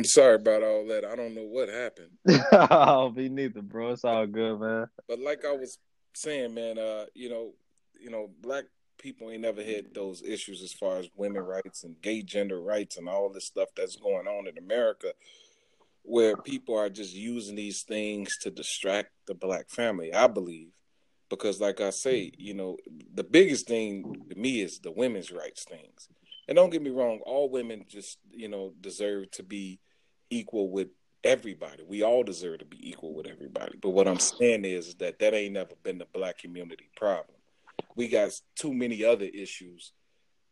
I'm sorry about all that. I don't know what happened. oh, me neither, bro. It's all good, man. But like I was saying, man, uh, you know, you know, black people ain't never had those issues as far as women rights and gay gender rights and all this stuff that's going on in America, where people are just using these things to distract the black family. I believe, because like I say, you know, the biggest thing to me is the women's rights things. And don't get me wrong, all women just you know deserve to be equal with everybody. We all deserve to be equal with everybody. But what I'm saying is that that ain't never been the black community problem. We got too many other issues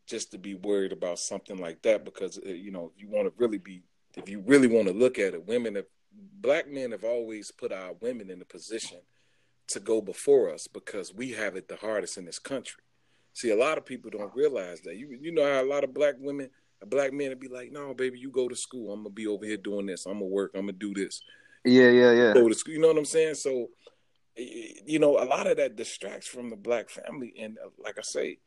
just to be worried about something like that because uh, you know, if you want to really be if you really want to look at it, women have black men have always put our women in a position to go before us because we have it the hardest in this country. See, a lot of people don't realize that. You you know how a lot of black women a black man would be like, "No, baby, you go to school. I'm gonna be over here doing this. I'm gonna work. I'm gonna do this." Yeah, yeah, yeah. Go to school. You know what I'm saying? So, you know, a lot of that distracts from the black family. And uh, like I say,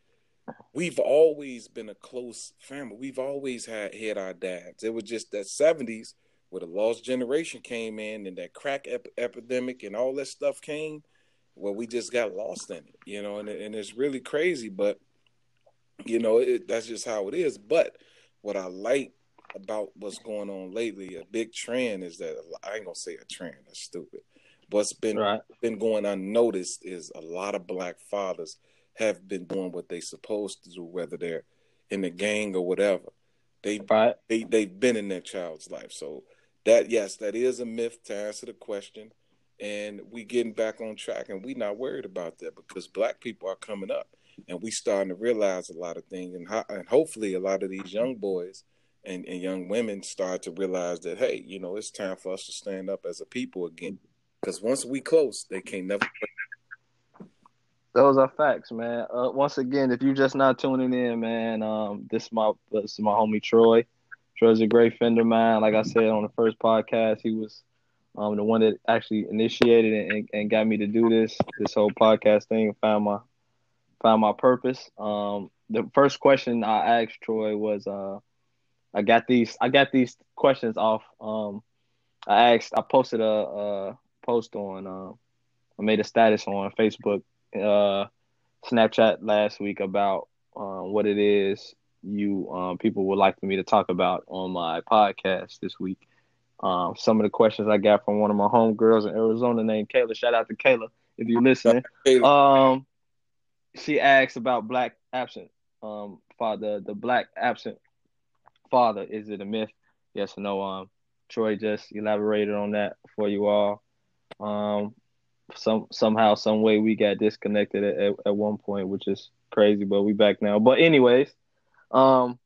we've always been a close family. We've always had had our dads. It was just that '70s where the lost generation came in and that crack ep- epidemic and all that stuff came, where we just got lost in it. You know, and and it's really crazy, but you know, it, that's just how it is. But what I like about what's going on lately, a big trend is that I ain't gonna say a trend. That's stupid. What's been right. been going unnoticed is a lot of black fathers have been doing what they supposed to do, whether they're in the gang or whatever. They right. they they've been in their child's life. So that yes, that is a myth to answer the question. And we getting back on track, and we not worried about that because black people are coming up and we starting to realize a lot of things, and ho- and hopefully a lot of these young boys and, and young women start to realize that hey, you know, it's time for us to stand up as a people again. Because once we close, they can't never. Those are facts, man. Uh, once again, if you're just not tuning in, man, um, this is my this is my homie Troy. Troy's a great friend of mine. Like I said on the first podcast, he was um, the one that actually initiated and, and, got me to do this this whole podcast thing. Found my found my purpose. Um, the first question I asked Troy was, uh, I got these, I got these questions off. Um, I asked, I posted a, a post on, uh, I made a status on Facebook, uh, Snapchat last week about uh, what it is you um, people would like for me to talk about on my podcast this week. Um, some of the questions I got from one of my homegirls in Arizona named Kayla. Shout out to Kayla if you're listening. Um, she asks about black absent um father the black absent father. Is it a myth? Yes or no? Um troy just elaborated on that for you all. Um some somehow some way we got disconnected at, at, at one point which is crazy but we back now. But anyways um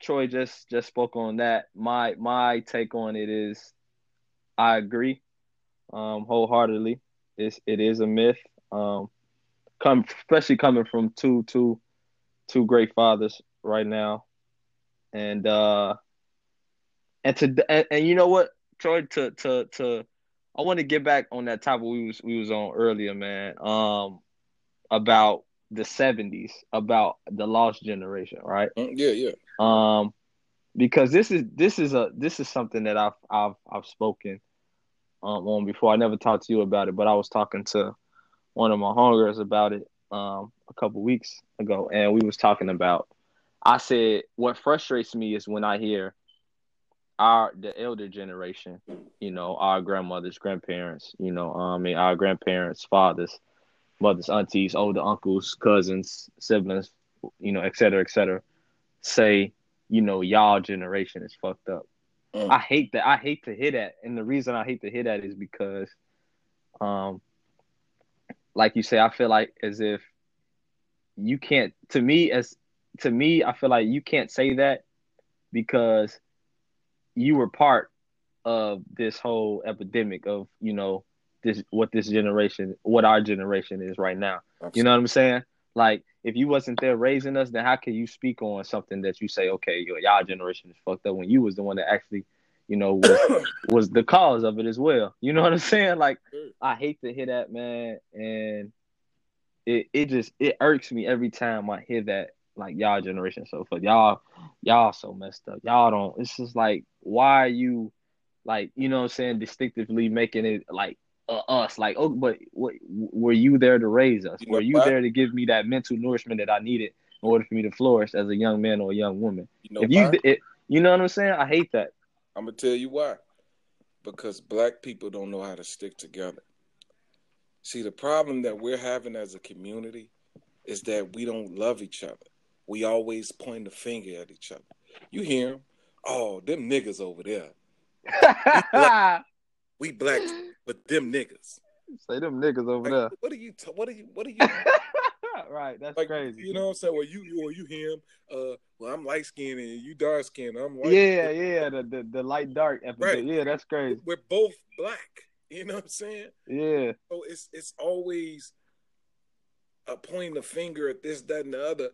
troy just just spoke on that. My my take on it is i agree um wholeheartedly. It's it is a myth. Um come especially coming from two two two great fathers right now, and uh, and to and, and you know what, Troy, to to to, I want to get back on that topic we was we was on earlier, man. Um, about the '70s, about the lost generation, right? Mm, yeah, yeah. Um, because this is this is a this is something that I've I've I've spoken um, on before. I never talked to you about it, but I was talking to one of my homegirls about it um, a couple weeks ago, and we was talking about. I said what frustrates me is when I hear our the elder generation, you know, our grandmothers, grandparents, you know, um, I mean, our grandparents, fathers, mothers, aunties, older uncles, cousins, siblings, you know, et cetera, et cetera, say, you know, y'all generation is fucked up. Mm. I hate that. I hate to hear that, and the reason I hate to hear that is because, um, like you say, I feel like as if you can't to me as to me, I feel like you can't say that because you were part of this whole epidemic of, you know, this what this generation what our generation is right now. Absolutely. You know what I'm saying? Like if you wasn't there raising us, then how can you speak on something that you say, okay, your y'all generation is fucked up when you was the one that actually you know, was was the cause of it as well. You know what I'm saying? Like I hate to hear that, man, and it it just it irks me every time I hear that like y'all generation so for y'all y'all so messed up. Y'all don't. It's just like why are you like you know what I'm saying distinctively making it like uh, us like oh but what, were you there to raise us? You were you there to give me that mental nourishment that I needed in order for me to flourish as a young man or a young woman? You know if you it, you know what I'm saying? I hate that. I'm gonna tell you why. Because black people don't know how to stick together. See, the problem that we're having as a community is that we don't love each other. We always point the finger at each other. You hear them? Oh, them niggas over there. we, black, we black, but them niggas. Say them niggas over like, there. What are you? T- what are you? What are you? right, that's like, crazy. You know what I'm saying? Well, you you or you him. Uh, well, I'm light skinned and you dark skinned. I'm white. Yeah, yeah, the, the the light dark episode. Right. Yeah, that's crazy. We're both black. You know what I'm saying? Yeah. So it's it's always a pointing the finger at this, that, and the other.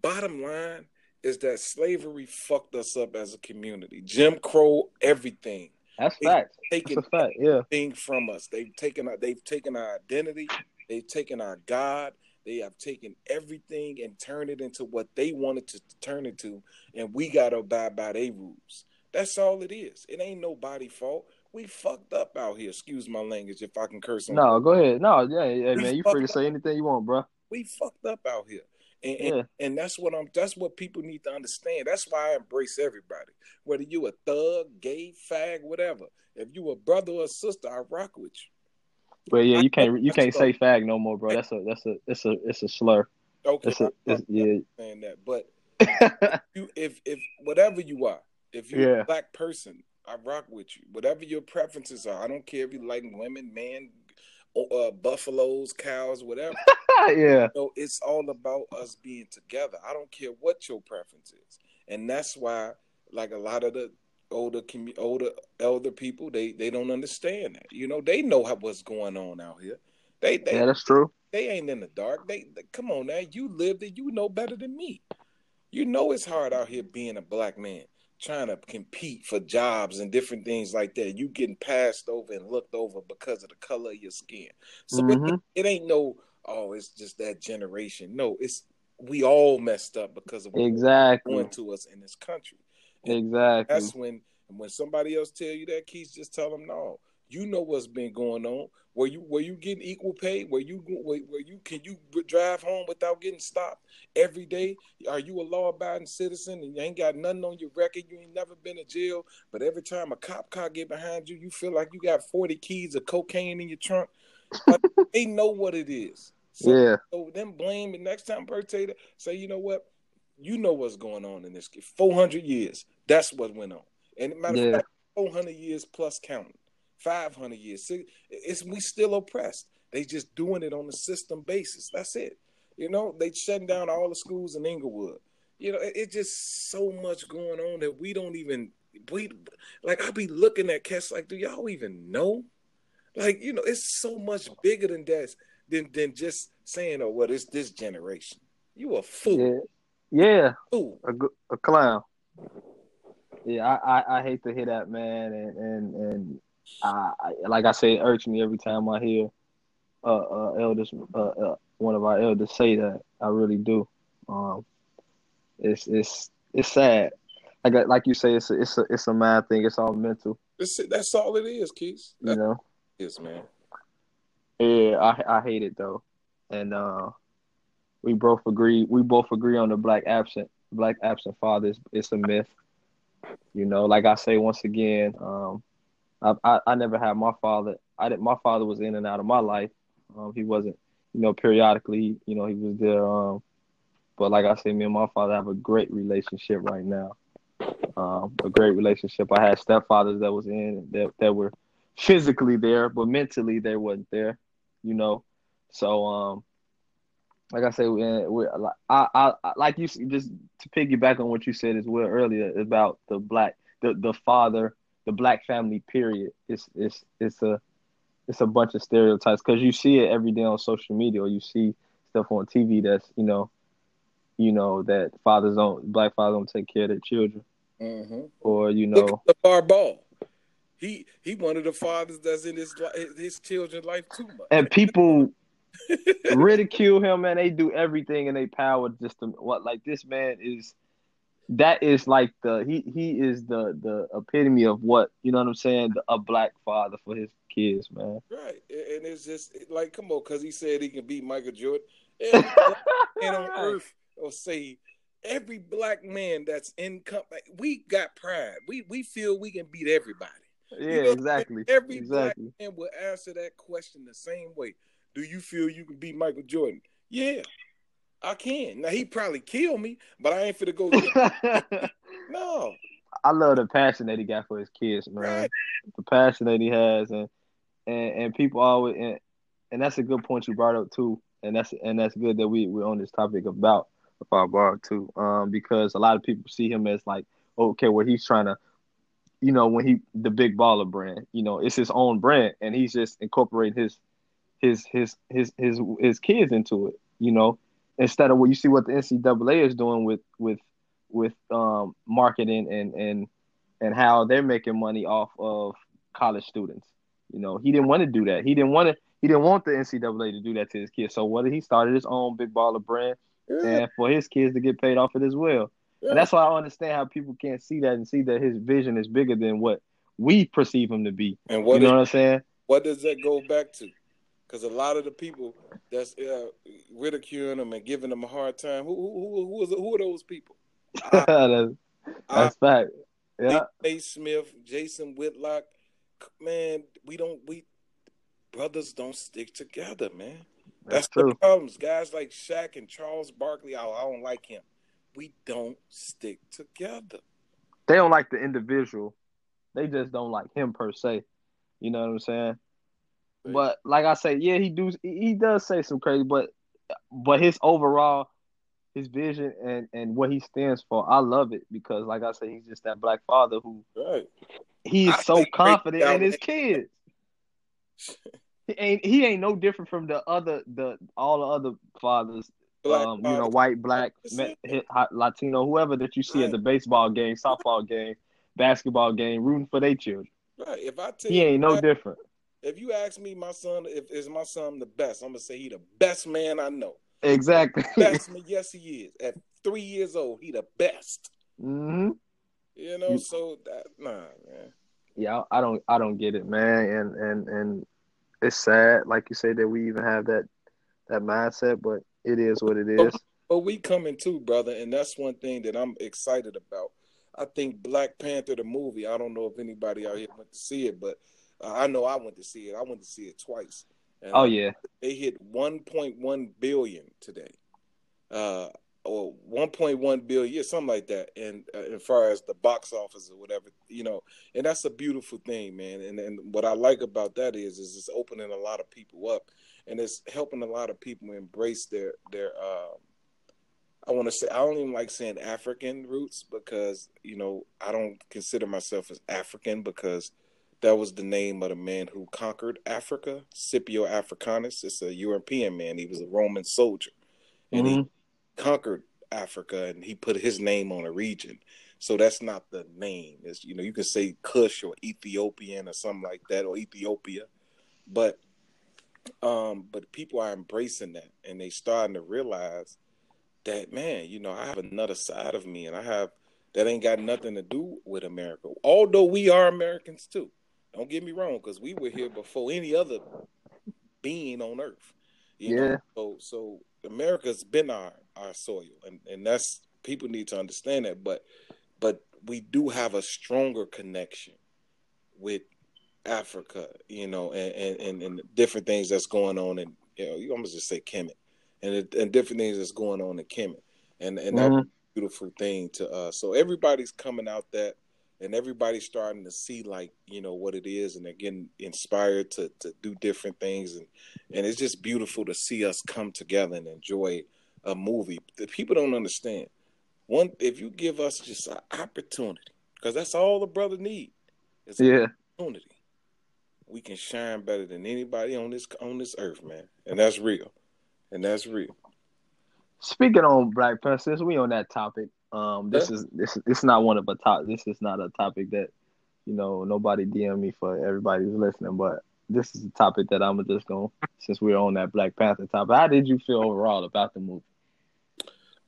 Bottom line is that slavery fucked us up as a community. Jim Crow, everything. That's fact. Taken That's fact. Yeah. Thing from us. They've taken our. They've taken our identity. They've taken our God. They have taken everything and turned it into what they wanted to turn it to, and we gotta abide by their rules. That's all it is. It ain't nobody fault. We fucked up out here. Excuse my language if I can curse. On no, go ahead. No, yeah, yeah man. You free to say anything you want, bro. We fucked up out here. And, yeah. and, and that's what I'm that's what people need to understand. That's why I embrace everybody. Whether you a thug, gay, fag, whatever. If you a brother or sister, I rock with you. But yeah, you can't you can't say fag no more, bro. That's a that's a it's a it's a slur. Okay, it's a, it's, yeah. Saying that, but you if if whatever you are, if you're yeah. a black person, I rock with you. Whatever your preferences are, I don't care if you like women, man, uh, buffaloes, cows, whatever. yeah. So it's all about us being together. I don't care what your preference is, and that's why, like a lot of the older commu- older elder people they they don't understand that. You know they know how, what's going on out here. They, they yeah that's true. they ain't in the dark. They, they come on now. You lived it. You know better than me. You know it's hard out here being a black man trying to compete for jobs and different things like that. You getting passed over and looked over because of the color of your skin. So mm-hmm. it, it ain't no oh it's just that generation. No it's we all messed up because of what exactly. going to us in this country Exactly. That's when when somebody else tell you that, Keith, just tell them no. You know what's been going on. Where you where you getting equal pay? Where you where, where you can you drive home without getting stopped every day? Are you a law abiding citizen and you ain't got nothing on your record? You ain't never been to jail, but every time a cop car get behind you, you feel like you got forty keys of cocaine in your trunk. But they know what it is. So, yeah. So then blame the next time birthday. Say you know what? You know what's going on in this. Four hundred years. That's what went on. And matter yeah. of fact, 400 years plus counting, 500 years. It's we still oppressed. They just doing it on a system basis. That's it. You know, they shutting down all the schools in Inglewood. You know, it's it just so much going on that we don't even we like. I be looking at cats like, do y'all even know? Like, you know, it's so much bigger than that than than just saying, oh, well, it's this generation. You a fool. Yeah. Fool. A, a clown. Yeah, I, I, I, hate to hear that, man, and and and I, I like I say, it irks me every time I hear uh, uh elders, uh, uh, one of our elders say that. I really do. Um, it's it's it's sad. Like like you say, it's a, it's a it's a mad thing. It's all mental. It's, that's all it is, Keith. you know, yes, man. Yeah, I I hate it though, and uh, we both agree. We both agree on the black absent black absent fathers. It's a myth. You know, like I say once again, um, I, I, I never had my father. I did my father was in and out of my life. Um, he wasn't, you know, periodically, you know, he was there. Um, but like I say, me and my father have a great relationship right now. Um, a great relationship. I had stepfathers that was in that that were physically there, but mentally they wasn't there. You know, so um, like I said, we, we, I, I, I, like you just to piggyback on what you said as well earlier about the black, the, the father, the black family. Period. It's it's it's a it's a bunch of stereotypes because you see it every day on social media, or you see stuff on TV that's you know, you know that fathers don't black fathers don't take care of their children, mm-hmm. or you know, the bar ball. He he one of the fathers that's in his his children's life too much. And people ridicule him, man. They do everything in their power just to what like this man is that is like the he he is the the epitome of what you know what I'm saying the, a black father for his kids, man. Right, and it's just like come on, because he said he can beat Michael Jordan. and, man on earth will say every black man that's in company, we got pride. We we feel we can beat everybody. Yeah, you know, exactly. Every exactly. black man will answer that question the same way. Do you feel you can beat Michael Jordan? Yeah, I can. Now he probably kill me, but I ain't finna go. no. I love the passion that he got for his kids, man. Right. The passion that he has, and and and people always, and, and that's a good point you brought up too, and that's and that's good that we we're on this topic about about Bar too, um, because a lot of people see him as like, okay, well he's trying to, you know, when he the big baller brand, you know, it's his own brand, and he's just incorporating his his his his his his kids into it, you know, instead of what you see what the NCAA is doing with with with um, marketing and and and how they're making money off of college students. You know, he didn't want to do that. He didn't want to. He didn't want the NCAA to do that to his kids. So what did he started his own big baller brand, yeah. and for his kids to get paid off it as well. Yeah. And that's why I understand how people can't see that and see that his vision is bigger than what we perceive him to be. And what you know is, what I'm saying? What does that go back to? Because a lot of the people that's uh, ridiculing them and giving them a hard time, who who who, who, who are those people? that's, that's fact. Yeah. A. Smith, Jason Whitlock, man, we don't we brothers don't stick together, man. That's, That's the problems. Guys like Shaq and Charles Barkley, I, I don't like him. We don't stick together. They don't like the individual. They just don't like him per se. You know what I'm saying? But like I say, yeah, he do he does say some crazy, but but his overall his vision and and what he stands for, I love it because like I say, he's just that black father who right. he's so confident in his kids. he ain't he ain't no different from the other the all the other fathers. Black um, you know, white, black, Latino, whoever that you see right. at the baseball game, softball game, basketball game, rooting for their children. Right. If I tell he ain't no different. If you ask me, my son, if is my son the best, I'm gonna say he the best man I know. Exactly. Best man, yes, he is. At three years old, he the best. Mm-hmm. You know, so that nah, man. Yeah, I don't, I don't get it, man, and and and it's sad, like you say, that we even have that that mindset, but it is what it is. But, but we coming too, brother, and that's one thing that I'm excited about. I think Black Panther the movie. I don't know if anybody out here went to see it, but I know I went to see it. I went to see it twice. Oh yeah, they hit 1.1 billion today, uh, or 1.1 billion, yeah, something like that. And uh, as far as the box office or whatever, you know, and that's a beautiful thing, man. And and what I like about that is, is it's opening a lot of people up, and it's helping a lot of people embrace their their. Uh, I want to say I don't even like saying African roots because you know I don't consider myself as African because that was the name of the man who conquered Africa, Scipio Africanus. It's a European man. He was a Roman soldier, and mm-hmm. he conquered Africa, and he put his name on a region. So that's not the name. It's you know you can say Kush or Ethiopian or something like that or Ethiopia, but um, but people are embracing that, and they starting to realize that man, you know, I have another side of me, and I have that ain't got nothing to do with America. Although we are Americans too. Don't get me wrong, because we were here before any other being on Earth. You yeah. Know? So so America's been our our soil, and and that's people need to understand that. But but we do have a stronger connection with Africa, you know, and and, and different things that's going on, and you know, you almost just say Kemet, and and different things that's going on in Kemet, and and mm-hmm. that's beautiful thing to us. So everybody's coming out that and everybody's starting to see like you know what it is and they're getting inspired to to do different things and and it's just beautiful to see us come together and enjoy a movie that people don't understand. One if you give us just an opportunity because that's all the brother need is yeah. opportunity. We can shine better than anybody on this on this earth man and that's real and that's real. Speaking on black panther we on that topic um, this yeah. is this is not one of a top. This is not a topic that you know nobody DM me for everybody who's listening. But this is a topic that I'm just going since we're on that Black Panther topic. How did you feel overall about the movie?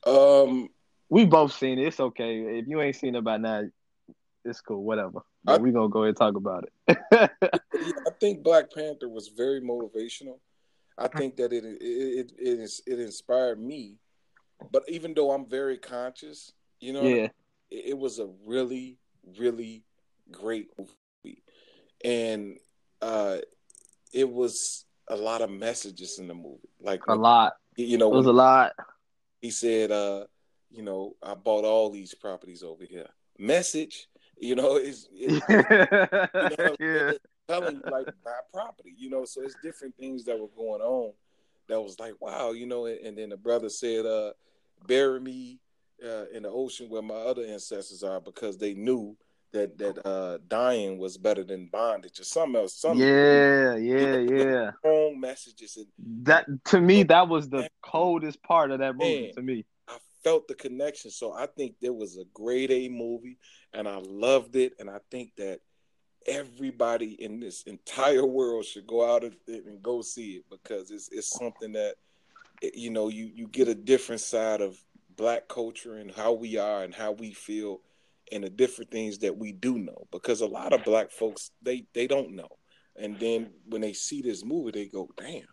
Um, we both seen it. It's okay. If you ain't seen it by now, it's cool. Whatever. But we gonna go ahead and talk about it. yeah, I think Black Panther was very motivational. I think that it it it it, it inspired me. But even though I'm very conscious, you know, yeah, it, it was a really really great movie, and uh, it was a lot of messages in the movie. Like a lot. You know, it was a lot. He said, uh, you know, I bought all these properties over here. Message, you know, is you know, yeah. telling like my property, you know. So it's different things that were going on that was like, wow, you know. And, and then the brother said, uh, bury me uh, in the ocean where my other ancestors are because they knew that that uh, dying was better than bondage or something else. Something, yeah, yeah, yeah. Wrong messages. And, that to me, that was the coldest part of that movie. Man, to me, I felt the connection. So I think there was a grade A movie, and I loved it. And I think that everybody in this entire world should go out and, and go see it because it's it's something that you know you you get a different side of black culture and how we are and how we feel and the different things that we do know because a lot of black folks they they don't know. And then when they see this movie they go damn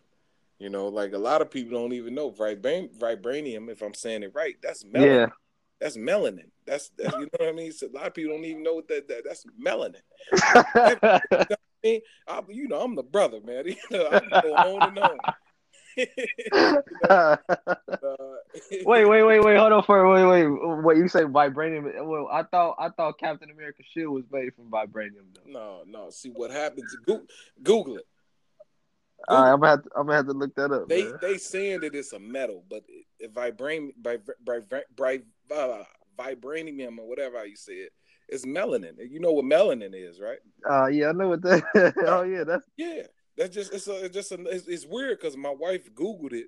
you know like a lot of people don't even know. Vibran- vibranium if i'm saying it right that's melanin. Yeah. that's melanin. That's, that's you know what i mean? So a lot of people don't even know that, that that's melanin. I mean, I, you know i'm the brother man. You know, i go on and on uh, wait, wait, wait, wait. Hold on for wait, wait. What you say vibranium? Well, I thought I thought Captain America shield was made from vibranium. Though. No, no. See what happens? Google, Google it. Google. All right, I'm gonna have to, I'm gonna have to look that up. They man. they saying that it's a metal, but it, vibranium, uh, vibranium or whatever you say it, it's melanin. You know what melanin is, right? Uh yeah, I know what that. oh yeah, that's yeah. That's just it's a, it's just a, it's, it's weird because my wife googled it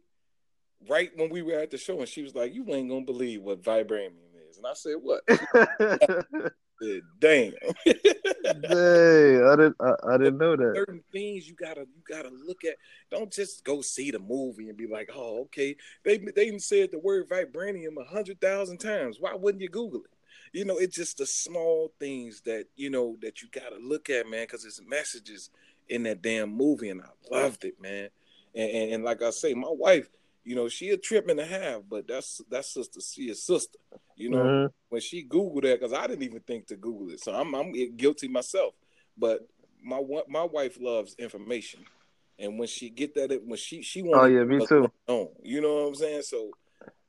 right when we were at the show, and she was like, "You ain't gonna believe what vibranium is," and I said, "What?" said, Damn. Dang, I didn't I, I, didn't know that. Certain things you gotta you gotta look at. Don't just go see the movie and be like, "Oh, okay." They they even said the word vibranium a hundred thousand times. Why wouldn't you Google it? You know, it's just the small things that you know that you gotta look at, man, because it's messages in that damn movie, and I loved it, man. And, and, and like I say, my wife, you know, she a trip and a half, but that's that's sister, she a sister. You know, mm-hmm. when she Googled that, because I didn't even think to Google it, so I'm I'm guilty myself. But my my wife loves information, and when she get that, when she she wants, oh yeah, me too. On, you know what I'm saying? So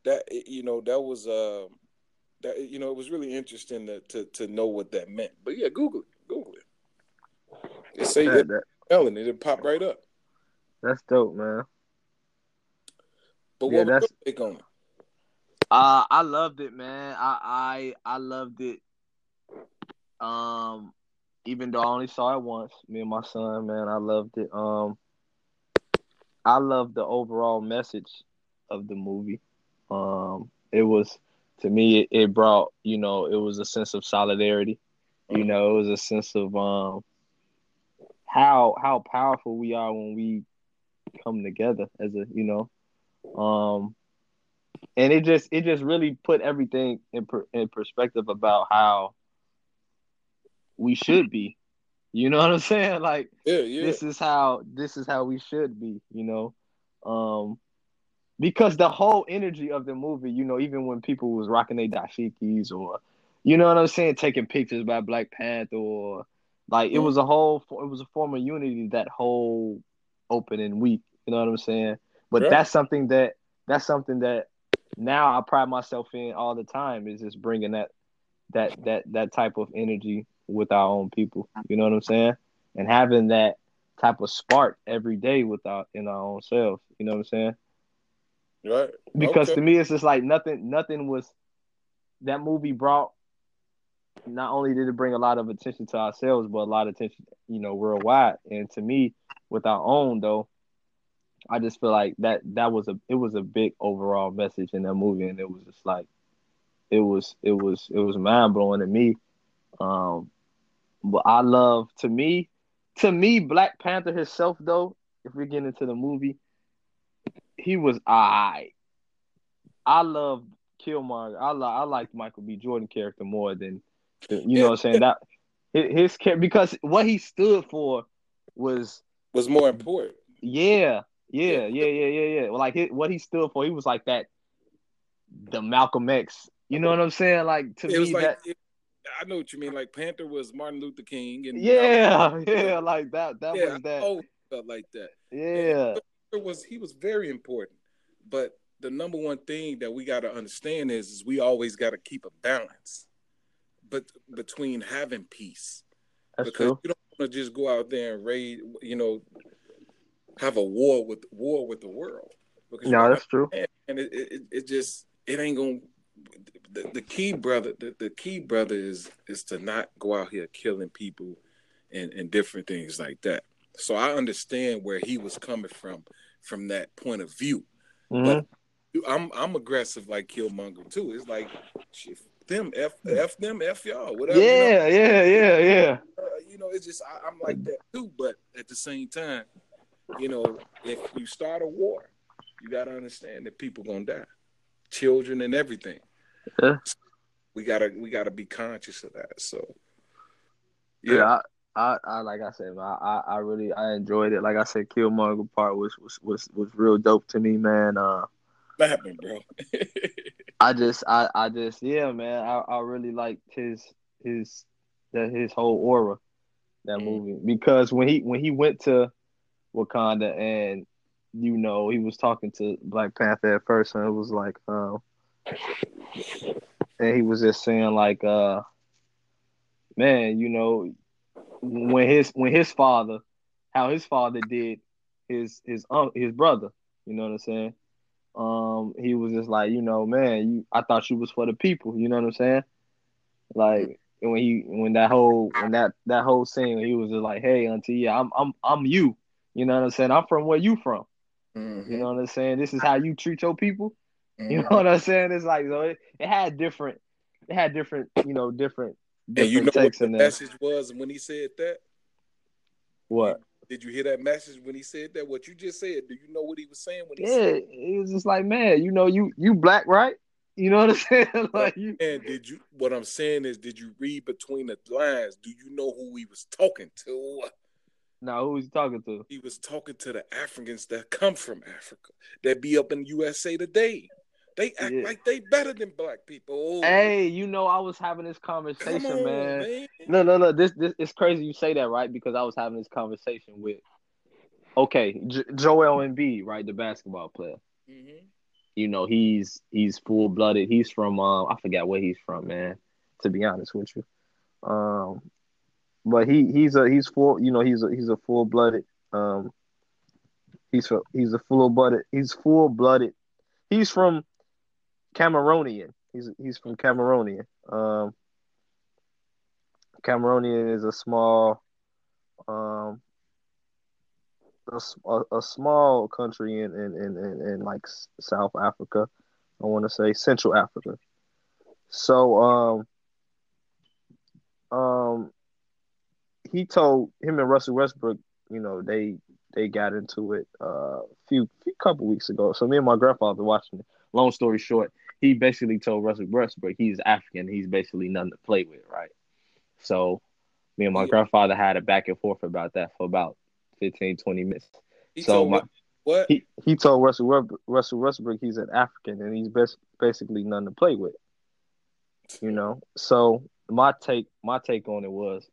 that you know that was uh that you know it was really interesting to to, to know what that meant. But yeah, Google it, Google it. They say that, that Ellen, it pop right up. That's dope, man. But what yeah, was that's, your take on it? Uh, I loved it, man. I I I loved it. Um, even though I only saw it once, me and my son, man, I loved it. Um, I loved the overall message of the movie. Um, it was to me, it, it brought you know, it was a sense of solidarity. You mm-hmm. know, it was a sense of um how how powerful we are when we come together as a you know um and it just it just really put everything in per, in perspective about how we should be. You know what i'm saying? Like yeah, yeah. this is how this is how we should be you know? Um because the whole energy of the movie you know even when people was rocking their dashikis or you know what i'm saying? Taking pictures by black panther or like it mm. was a whole, it was a form of unity that whole opening week. You know what I'm saying? But yeah. that's something that that's something that now I pride myself in all the time is just bringing that that that that type of energy with our own people. You know what I'm saying? And having that type of spark every day with our in our own selves. You know what I'm saying? Right. Because okay. to me, it's just like nothing. Nothing was that movie brought not only did it bring a lot of attention to ourselves, but a lot of attention, you know, worldwide. And to me, with our own though, I just feel like that that was a it was a big overall message in that movie, and it was just like it was it was it was mind blowing to me. Um, but I love to me to me, Black Panther himself, though, if we get into the movie, he was I. I love Killmonger. I like I like Michael B. Jordan character more than you know what I'm saying that his character because what he stood for was was more important. Yeah, yeah, yeah, yeah, yeah, yeah. Like what he stood for, he was like that. The Malcolm X. You know what I'm saying? Like to it me, like that it, I know what you mean. Like Panther was Martin Luther King, and yeah, yeah, like that. That yeah, was that. Always felt like that. Yeah, It was he was very important, but the number one thing that we got to understand is, is we always got to keep a balance, but between having peace, that's because true. you don't want to just go out there and raid, you know, have a war with war with the world. Because No, that's true. and it, it, it just it ain't gonna the, the key brother the, the key brother is is to not go out here killing people and and different things like that so i understand where he was coming from from that point of view Mhm. i'm i'm aggressive like killmonger too it's like shit, them f f them f y'all whatever you know? Yeah, yeah, yeah, yeah. Uh, you know, it's just I, I'm like that too. But at the same time, you know, if you start a war, you got to understand that people gonna die, children and everything. Yeah. We gotta we gotta be conscious of that. So Yeah, yeah, I, I, I like I said, man, I, I really I enjoyed it. Like I said, Killmonger part was was was, was real dope to me, man. Uh, snapping, bro. I just I, I just yeah, man, I, I really liked his his that his whole aura that Mm. movie because when he when he went to Wakanda and you know he was talking to Black Panther at first and it was like um and he was just saying like uh man you know when his when his father how his father did his his um, his brother you know what I'm saying um he was just like you know man you I thought you was for the people you know what I'm saying? Like when he when that whole when that that whole scene he was just like hey auntie yeah I'm I'm I'm you. You know what I'm saying? I'm from where you from. Mhm. you know what I'm saying? This is how you treat your people. You know Mhm. what I'm saying? It's like so it, it had different it had different you know different And you know what takes the message was when he said that? what Did you hear that message when he said that? What you just said? Do you know what he was saying when he yeah said? it was just like man you know you you black right you know what I'm saying like you And did you? What I'm saying is, did you read between the lines? Do you know who he was talking to? now who he's talking to He was talking to the Africans that come from Africa that be up in USA today. They act Yeah. like they better than black people. hey you know I was having this conversation on, man man. No, no, no. This, this, it's crazy you say that, right? Because I was having this conversation with, okay, J- Joel Embiid, right, the basketball player. Mhm. You know, he's he's full blooded. He's from, um, I forgot where he's from, man. To be honest with you, um, but he he's a he's full. You know, he's a he's a full blooded. Um, he's a, he's a full blooded. He's full blooded. He's from Cameroonian. He's he's from Cameroonian. Um, Cameroonian is a small, um, a, a small country in in, in, in in like South Africa. I want to say Central Africa. So um um he told him and Russell Westbrook, you know, they they got into it uh, a few few couple weeks ago. So me and my grandfather watching it. Long story short, he basically told Russell Westbrook he's African, he's basically nothing to play with, right? So me and my Yeah. grandfather had a back and forth about that for about 15, 20 minutes. He So my- what? What? He he told Russell Westbrook, Russell Westbrook he's an African and he's best, basically nothing to play with. You know. So my take my take on it was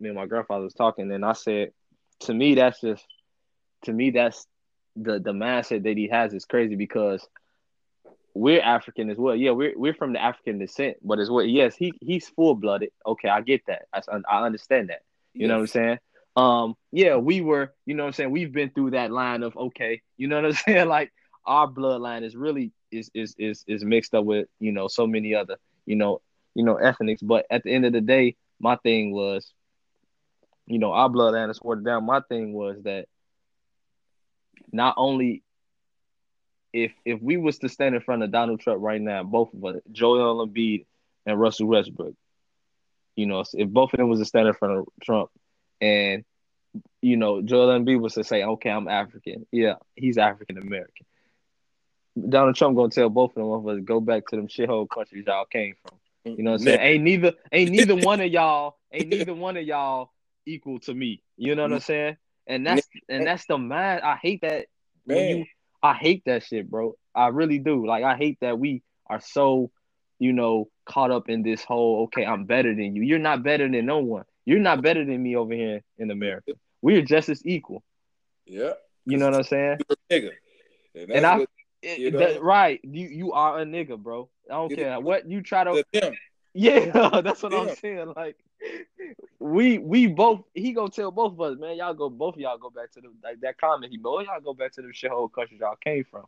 me and my grandfather was talking and I said to me that's just to me that's the the mindset that he has is crazy because we're African as well. Yeah, we're we're from the African descent, but as well, yes, he he's full blooded. Okay, I get that. I, I understand that. You know what I'm saying? Um, yeah, we were, you know what I'm saying? We've been through that line of okay, you know what I'm saying? Like our bloodline is really is is is is mixed up with, you know, so many other, you know, you know, ethnics. But at the end of the day, my thing was, you know, our bloodline is watered down. My thing was that not only if if we was to stand in front of Donald Trump right now, both of us, Joel Embiid and Russell Westbrook, you know, if both of them was to stand in front of Trump and you know, Joel Embiid was to say, "Okay, I'm African." Yeah, he's African American. Donald Trump gonna tell both of them of us go back to them shithole countries y'all came from. You know what I'm saying? Ain't neither ain't neither one of y'all ain't neither one of y'all equal to me. You know what I'm saying? And that's and that's the man. I hate that Man. when you I hate that shit, bro. I really do. Like I hate that we are so, you know, caught up in this whole okay, I'm better than you. You're not better than no one. You're not better than me over here in America. We're just as equal. Yeah. You know what I'm saying? Nigga. And, And I what you know? that- right. You you are a nigga, bro. I don't care what you try to them. Yeah, that's what I'm saying. Like we we both he gonna tell both of us, man, y'all go both of y'all go back to the like that comment he both y'all go back to the shithole countries y'all came from.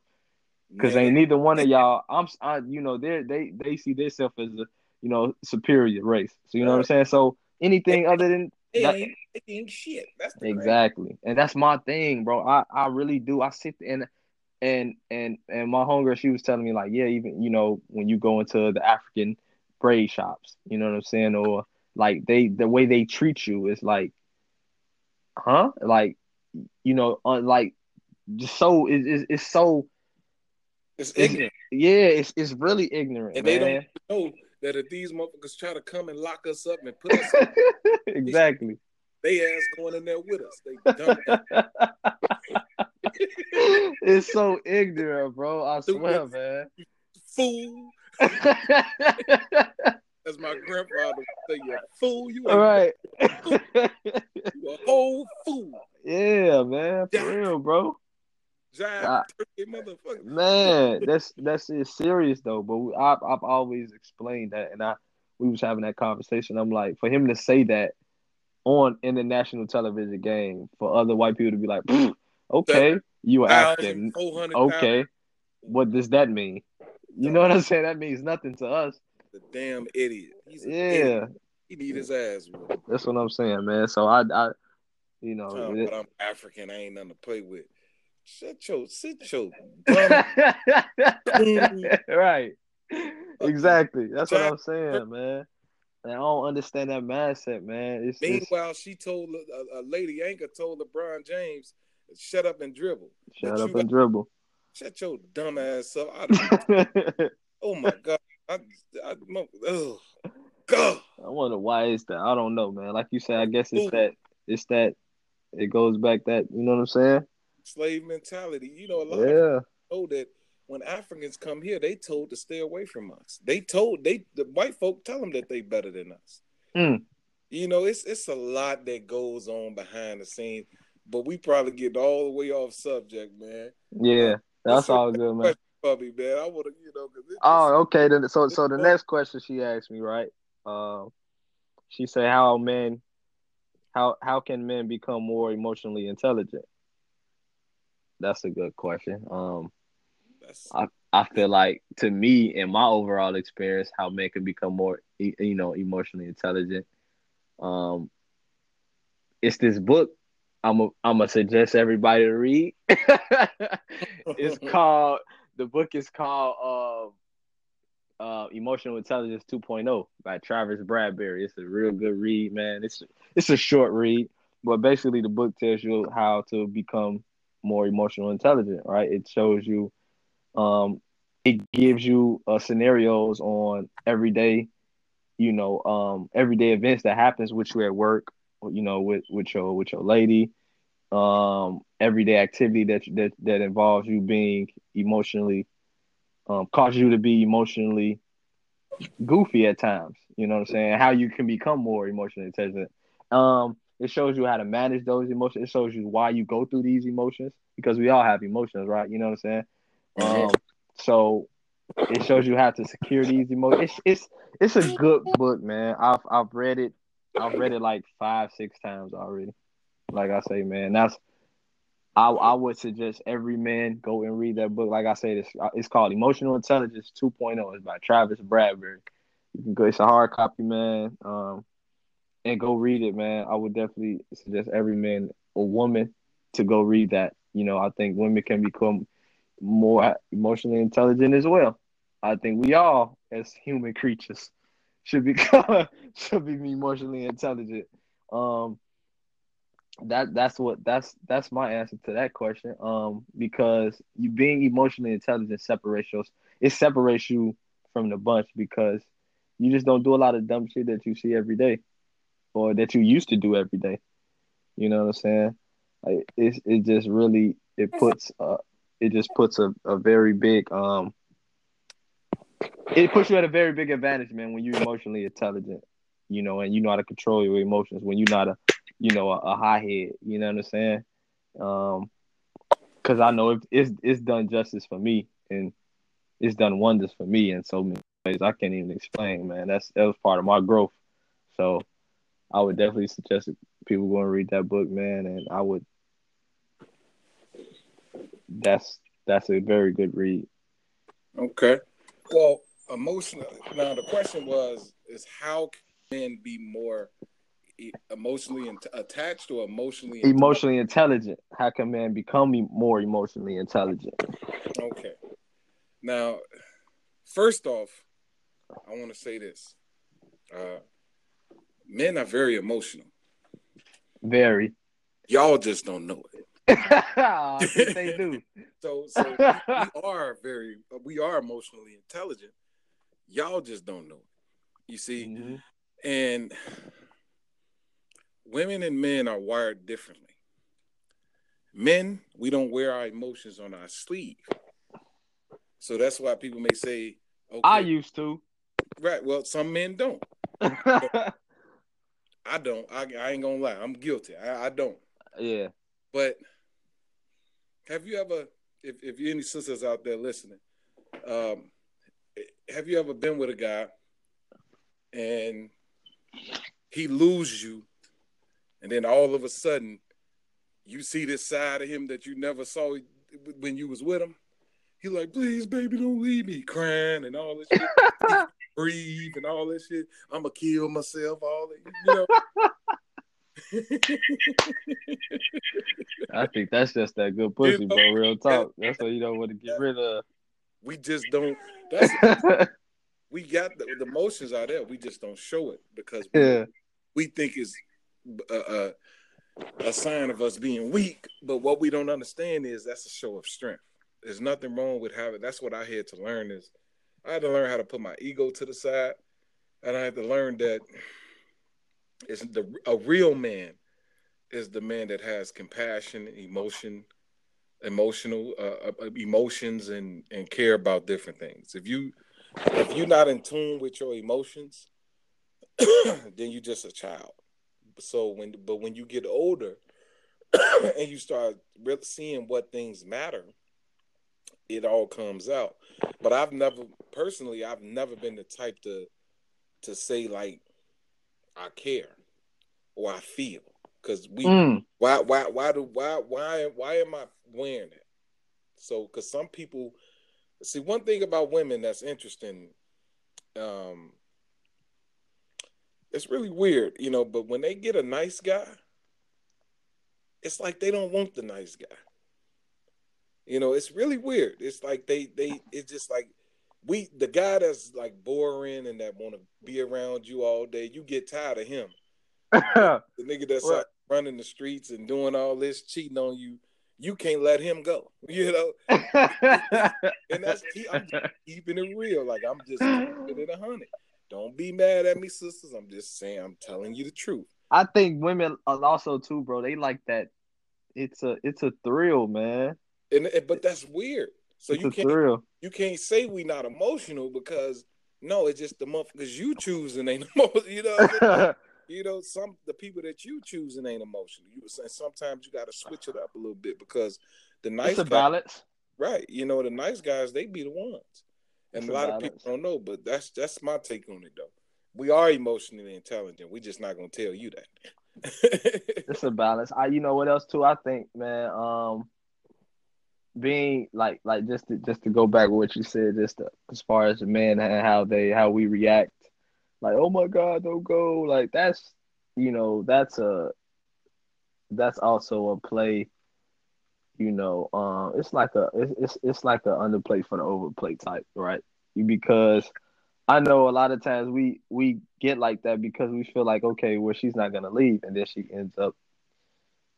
Cause Man, ain't neither one of y'all I'm I, you know, they they they see themselves as a you know superior race. So you know what I'm saying? So anything other than they that- ain't, ain't shit. That's Exactly. And that's my thing, bro. I, I really do. I sit and and and and my hunger, she was telling me like, yeah, even you know, when you go into the African braid shops, you know what I'm saying? Or like they the way they treat you is like, huh? Like, you know, uh, like just so it, it's it's so It's it's, ignorant. yeah, it's it's really ignorant, And they don't know that if these motherfuckers try to come and lock us up and put us, exactly. they ass going in there with us. They dumb. it's so ignorant, bro. I swear, man. fool. As my grandfather would say, you fool. You All right. you a whole fool. yeah, man. Yeah. For real, bro. Jive Ah. motherfucker. Man, that's that's it's serious though. But we, I've I've always explained that, and I we was having that conversation. I'm like, for him to say that on international television game, for other white people to be like, okay, you are African, okay, what does that mean? You know what I'm saying? That means nothing to us. The damn idiot. He's an idiot. Yeah, He need his ass whooped. that's what I'm saying, man. So I, I, you know, Talking it- about I'm African. I ain't nothing to play with. Shut your, sit your right. Exactly. That's what I'm saying, man. And I don't understand that mindset, man. It's, it's Meanwhile, she told a, a lady anchor told LeBron James, "Shut up and dribble." shut but up and dribble. Shut your dumb ass up. I, oh my god. I, I, oh, God. I wonder why is that. I don't know, man. Like you said, I guess it's that. It's that. It goes back that. You know what I'm saying? Slave mentality. You know, a lot of Yeah. know that when Africans come here, they told to stay away from us. They told they the white folk tell them that they better than us. Mm. You know, it's it's a lot that goes on behind the scenes, but we probably get all the way off subject, man. Yeah. That's all good, man. question, Bubby, man. I want to, you know, Oh, okay. Then so so the next question she asked me, right? Um, she said, "How men, how how can men become more emotionally intelligent?" That's a good question. Um, that's I feel like to me, in my overall experience, how men can become more, you know, emotionally intelligent. Um, it's this book. I'm a, I'm gonna suggest everybody to read. it's called the book is called uh, uh, Emotional Intelligence 2.0 by Travis Bradberry. It's a real good read, man. It's it's a short read, but basically the book tells you how to become more emotional intelligent. Right? It shows you, um, it gives you uh, scenarios on everyday, you know, um, everyday events that happens with you at work. You know, with with your with your lady, um, everyday activity that that that involves you being emotionally, um, causes you to be emotionally goofy at times. You know what I'm saying? How you can become more emotionally intelligent. Um, it shows you how to manage those emotions. It shows you why you go through these emotions because we all have emotions, right? You know what I'm saying? Um, so it shows you how to secure these emotions. It's it's it's a good book, man. I've I've read it. I've read it like five, six times already. Like I say, man, that's I I would suggest every man go and read that book. Like I said, it's it's called Emotional Intelligence 2.0. It's by Travis Bradberry. You can go. It's a hard copy, man. Um, and go read it, man. I would definitely suggest every man or woman to go read that. You know, I think women can become more emotionally intelligent as well. I think we all, as human creatures, should become should be emotionally intelligent. Um, that that's what that's that's my answer to that question. Um, because you being emotionally intelligent separates you. It separates you from the bunch because you just don't do a lot of dumb shit that you see every day, or that you used to do every day. You know what I'm saying? Like it it just really it puts uh it just puts a, a very big um it puts you at a very big advantage, man, when you're emotionally intelligent, you know, and you know how to control your emotions when you're not a you know, a, a high head. You know what I'm saying? Um, because I know it's it's done justice for me, and it's done wonders for me in so many ways I can't even explain. Man, that's that was part of my growth. So, I would definitely suggest people go and read that book, man, and I would. That's that's a very good read. Okay. Well, emotional. Now the question was is how can men be more emotionally in- attached or emotionally emotionally intelligent? How can man become more emotionally intelligent? Okay. Now, first off, I want to say this: uh, men are very emotional. Very. Y'all just don't know it. they do. so, so we, are very, we are emotionally intelligent. Y'all just don't know it. You see, mm-hmm. and women and men are wired differently. Men, we don't wear our emotions on our sleeve. So that's why people may say, okay. I used to. Right. Well, some men don't. I don't. I, I, ain't gonna lie. I'm guilty. I, I, don't. Yeah. But have you ever, if if you any sisters out there listening, um, have you ever been with a guy and he lose you and then all of a sudden you see this side of him that you never saw when you was with him. He like, please, baby, don't leave me, crying and all this shit. breathe and all this shit. I'ma kill myself. All that, you know. I think that's just that good pussy, you know, bro. Real talk. That's what you don't want to get rid of. We just don't. That's we got the, the emotions out there. We just don't show it because we, yeah. we think it's a, a, sign of us being weak. But what we don't understand is that's a show of strength. There's nothing wrong with having. That's what I had to learn. Is I had to learn how to put my ego to the side, and I had to learn that it's the a real man is the man that has compassion, emotion, emotional uh, uh emotions, and and care about different things. If you if you're not in tune with your emotions, then you're just a child so when but when you get older and you start really seeing what things matter it all comes out. But i've never personally i've never been the type to to say like i care or i feel. Because we mm. why why why do why why why am i wearing it? So because some people see one thing about women that's interesting um it's really weird, you know, but when they get a nice guy, it's like they don't want the nice guy. You know, it's really weird. It's like they they it's just like we the guy that's like boring and that want to be around you all day, you get tired of him. the nigga that's like running the streets and doing all this, cheating on you, you can't let him go. You know, and that's I'm keeping it real. Like I'm just keeping it a hundred. Don't be mad at me, sisters. I'm just saying I'm telling you the truth. I think women are also too, bro. They like that. It's a it's a thrill, man. And, but that's weird. So it's you can't thrill. you can't say we not emotional because no, it's just the month because you choosing ain't emotional. You know, you know some the people that you choosing ain't emotional. You were saying sometimes you got to switch it up a little bit because the nice it's a guys, balance, right? You know, the nice guys they be the ones and a lot of people don't know, but that's that's my take on it though. We are emotionally intelligent. We're just not gonna tell you that. it's a balance. I you know what else too? I think, man, um being like like just to just to go back with what you said, just to, as far as the men and how they how we react, like, oh my god, don't go. Like that's you know, that's a that's also a play you know, um, it's like a it's it's, it's like an underplay for the overplay type, right? Because I know a lot of times we we get like that because we feel like okay, well she's not gonna leave, and then she ends up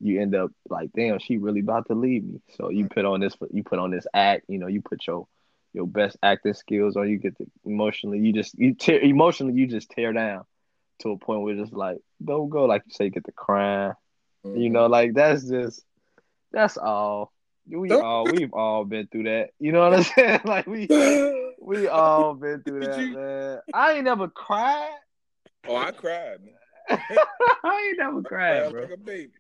you end up like, damn, she really about to leave me. So you put on this, you put on this act. You know, you put your your best acting skills on. You get the emotionally, you just you tear emotionally, you just tear down to a point where it's like, don't go like you say, get the crying. Mm-hmm. You know, like that's just that's all. We all we've all been through that. You know what I'm saying? Like we we all been through that, you... man. I ain't never cried. Oh, I cried. I ain't never cried, I bro. Like a baby.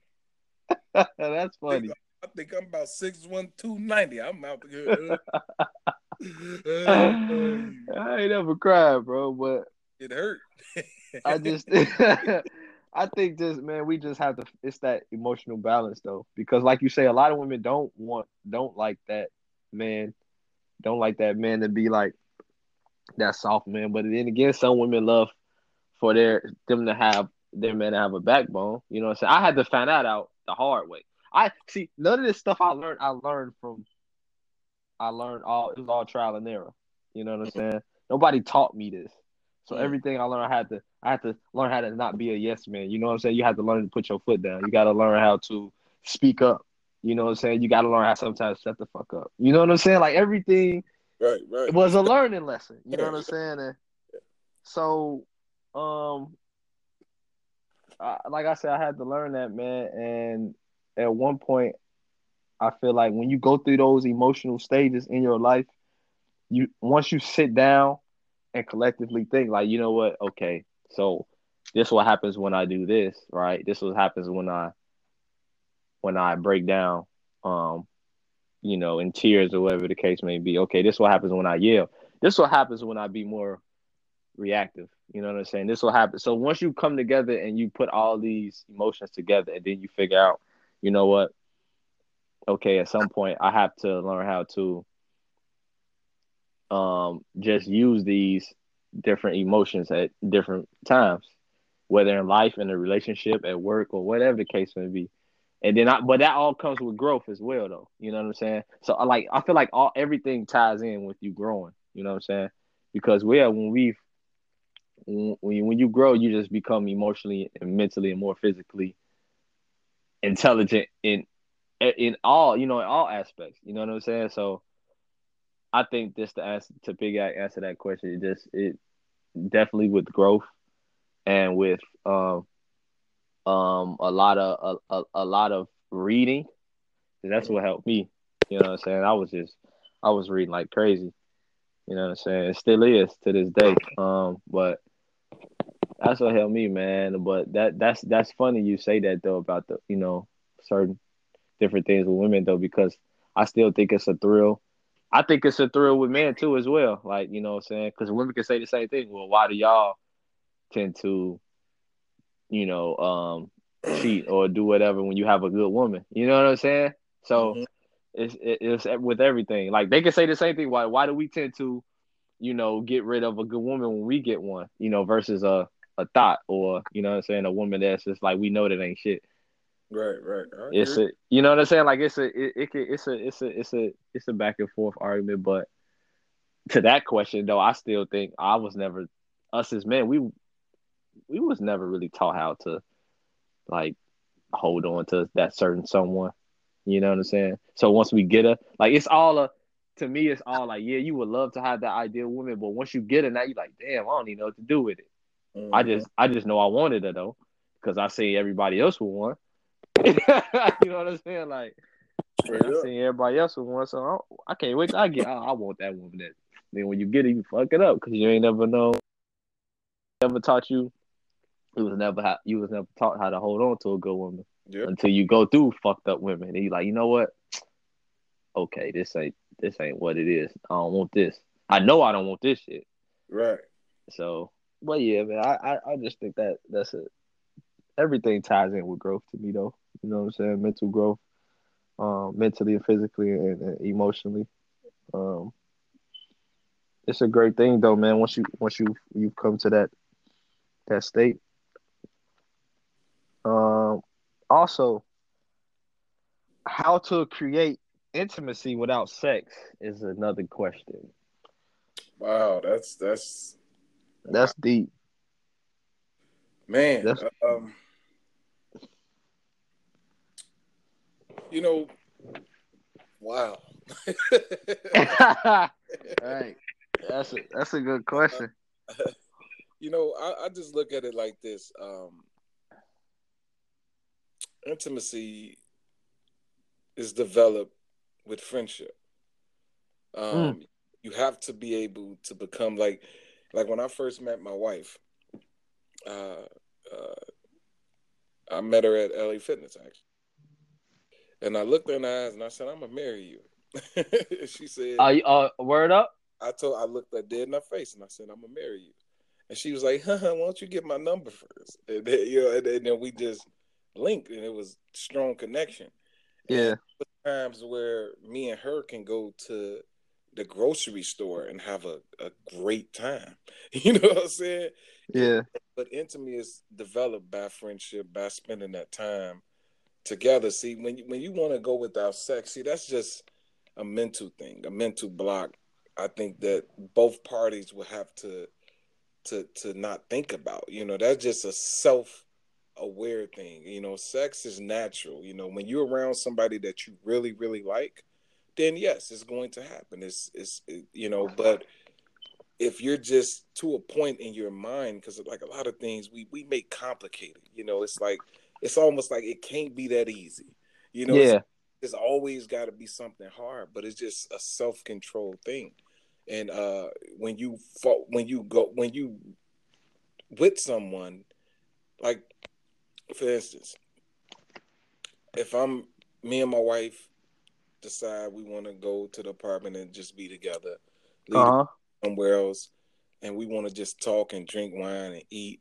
That's funny. I think I'm about six one two ninety. I'm out here. I ain't never cried, bro, but it hurt. I just I think just man, we just have to it's that emotional balance though. Because like you say, a lot of women don't want don't like that man, don't like that man to be like that soft man. But then again, some women love for their them to have their men to have a backbone. You know what I'm saying? I had to find that out the hard way. I see none of this stuff I learned. I learned from. I learned all. It was all trial and error. You know what I'm mm-hmm. saying? Nobody taught me this. So yeah. everything I learned, I had to. I have to learn how to not be a yes man. You know what I'm saying? You have to learn to put your foot down. You got to learn how to speak up. You know what I'm saying? You got to learn how sometimes shut the fuck up. You know what I'm saying? Like everything. Right, right. Was a learning lesson. You know what I'm saying? And so, um, I, like I said, I had to learn that, man. And at one point, I feel like when you go through those emotional stages in your life, you once you sit down and collectively think, like, you know what? Okay, so this what happens when I do this, right? This what happens when I when I break down, um, you know, in tears or whatever the case may be. Okay, this what happens when I yell. This what happens when I be more reactive. You know what I'm saying? This will happen. So once you come together and you put all these emotions together, and then you figure out, you know what? Okay, at some point I have to learn how to um just use these different emotions at different times, whether in life, in a relationship, at work, or whatever the case may be. And then I, but that all comes with growth as well, though. You know what I'm saying? So I like, I feel like all everything ties in with you growing. You know what I'm saying? Because we are when we've when when you grow, you just become emotionally and mentally and more physically intelligent in in all you know in all aspects. You know what I'm saying? So I think just to answer to big answer that question. It just it definitely with growth and with um um a lot of a, a, a lot of reading. That's what helped me. You know what I'm saying? I was just I was reading like crazy. You know what I'm saying? It still is to this day. Um, but that's what helped me, man. But that that's that's funny you say that though about the you know certain different things with women though because I still think it's a thrill. I think it's a thrill with men too as well. Like you know what I'm saying because women can say the same thing. Well, why do y'all tend to, you know, um, cheat or do whatever when you have a good woman? You know what I'm saying? So. Mm-hmm. It's, it's with everything. Like they can say the same thing. Why why do we tend to, you know, get rid of a good woman when we get one? You know, versus a a thought or you know what I'm saying a woman that's just like we know that ain't shit. Right, right. It's a you know what I'm saying like it's a it, it can, it's a it's a it's a it's a back and forth argument, but to that question though, I still think I was never us as men we we was never really taught how to like hold on to that certain someone. You know what I'm saying? So once we get her, like it's all a to me, it's all like, yeah, you would love to have that ideal woman, but once you get her, now you're like, damn, I don't even know what to do with it. Mm-hmm. I just I just know I wanted it though, because I see everybody else with one. you know what I'm saying? Like I see everybody else with one, so I, I can't wait. I get. I, I, want that woman. That then when you get it, you fuck it up because you ain't never know. Never taught you. It was never ha- you was never taught how to hold on to a good woman yep. until you go through fucked up women. And you like, you know what? Okay, this ain't this ain't what it is. I don't want this. I know I don't want this shit. Right. So but yeah, man, I, I, I just think that that's it. Everything ties in with growth to me, though. You know what I'm saying? Mental growth, um, mentally and physically and, and emotionally. Um, it's a great thing, though, man. Once you once you you come to that that state. Um, also, how to create intimacy without sex is another question. Wow, that's that's that's deep. Man, That's... um, You know, wow. right. That's a that's a good question. you know, I, I just look at it like this. Um, intimacy is developed with friendship. Um, mm. You have to be able to become like, like when I first met my wife. Uh, uh, I met her at LA Fitness actually, and I looked her in the eyes and I said, "I'm gonna marry you." she said, "Are you uh, word up?" I told I looked her dead in her face and I said, "I'm gonna marry you," and she was like, huh, "Why don't you get my number first? And then, you know, and, and then we just linked, and it was strong connection. Yeah, times where me and her can go to the grocery store and have a, a great time. You know what I'm saying? Yeah. But intimacy is developed by friendship, by spending that time together. See, when you, when you want to go without sex, see, that's just a mental thing, a mental block. I think that both parties will have to to to not think about. You know, that's just a self aware thing. You know, sex is natural. You know, when you're around somebody that you really, really like, then yes, it's going to happen. It's, it's, it, you know, but if you're just to a point in your mind, because like a lot of things we we make complicated. You know, it's like it's almost like it can't be that easy. You know, yeah. It's, it's always got to be something hard, but it's just a self control thing. And uh, when you when you go when you with someone, like for instance, if I'm me and my wife decide we want to go to the apartment and just be together, uh-huh. somewhere else, and we want to just talk and drink wine and eat,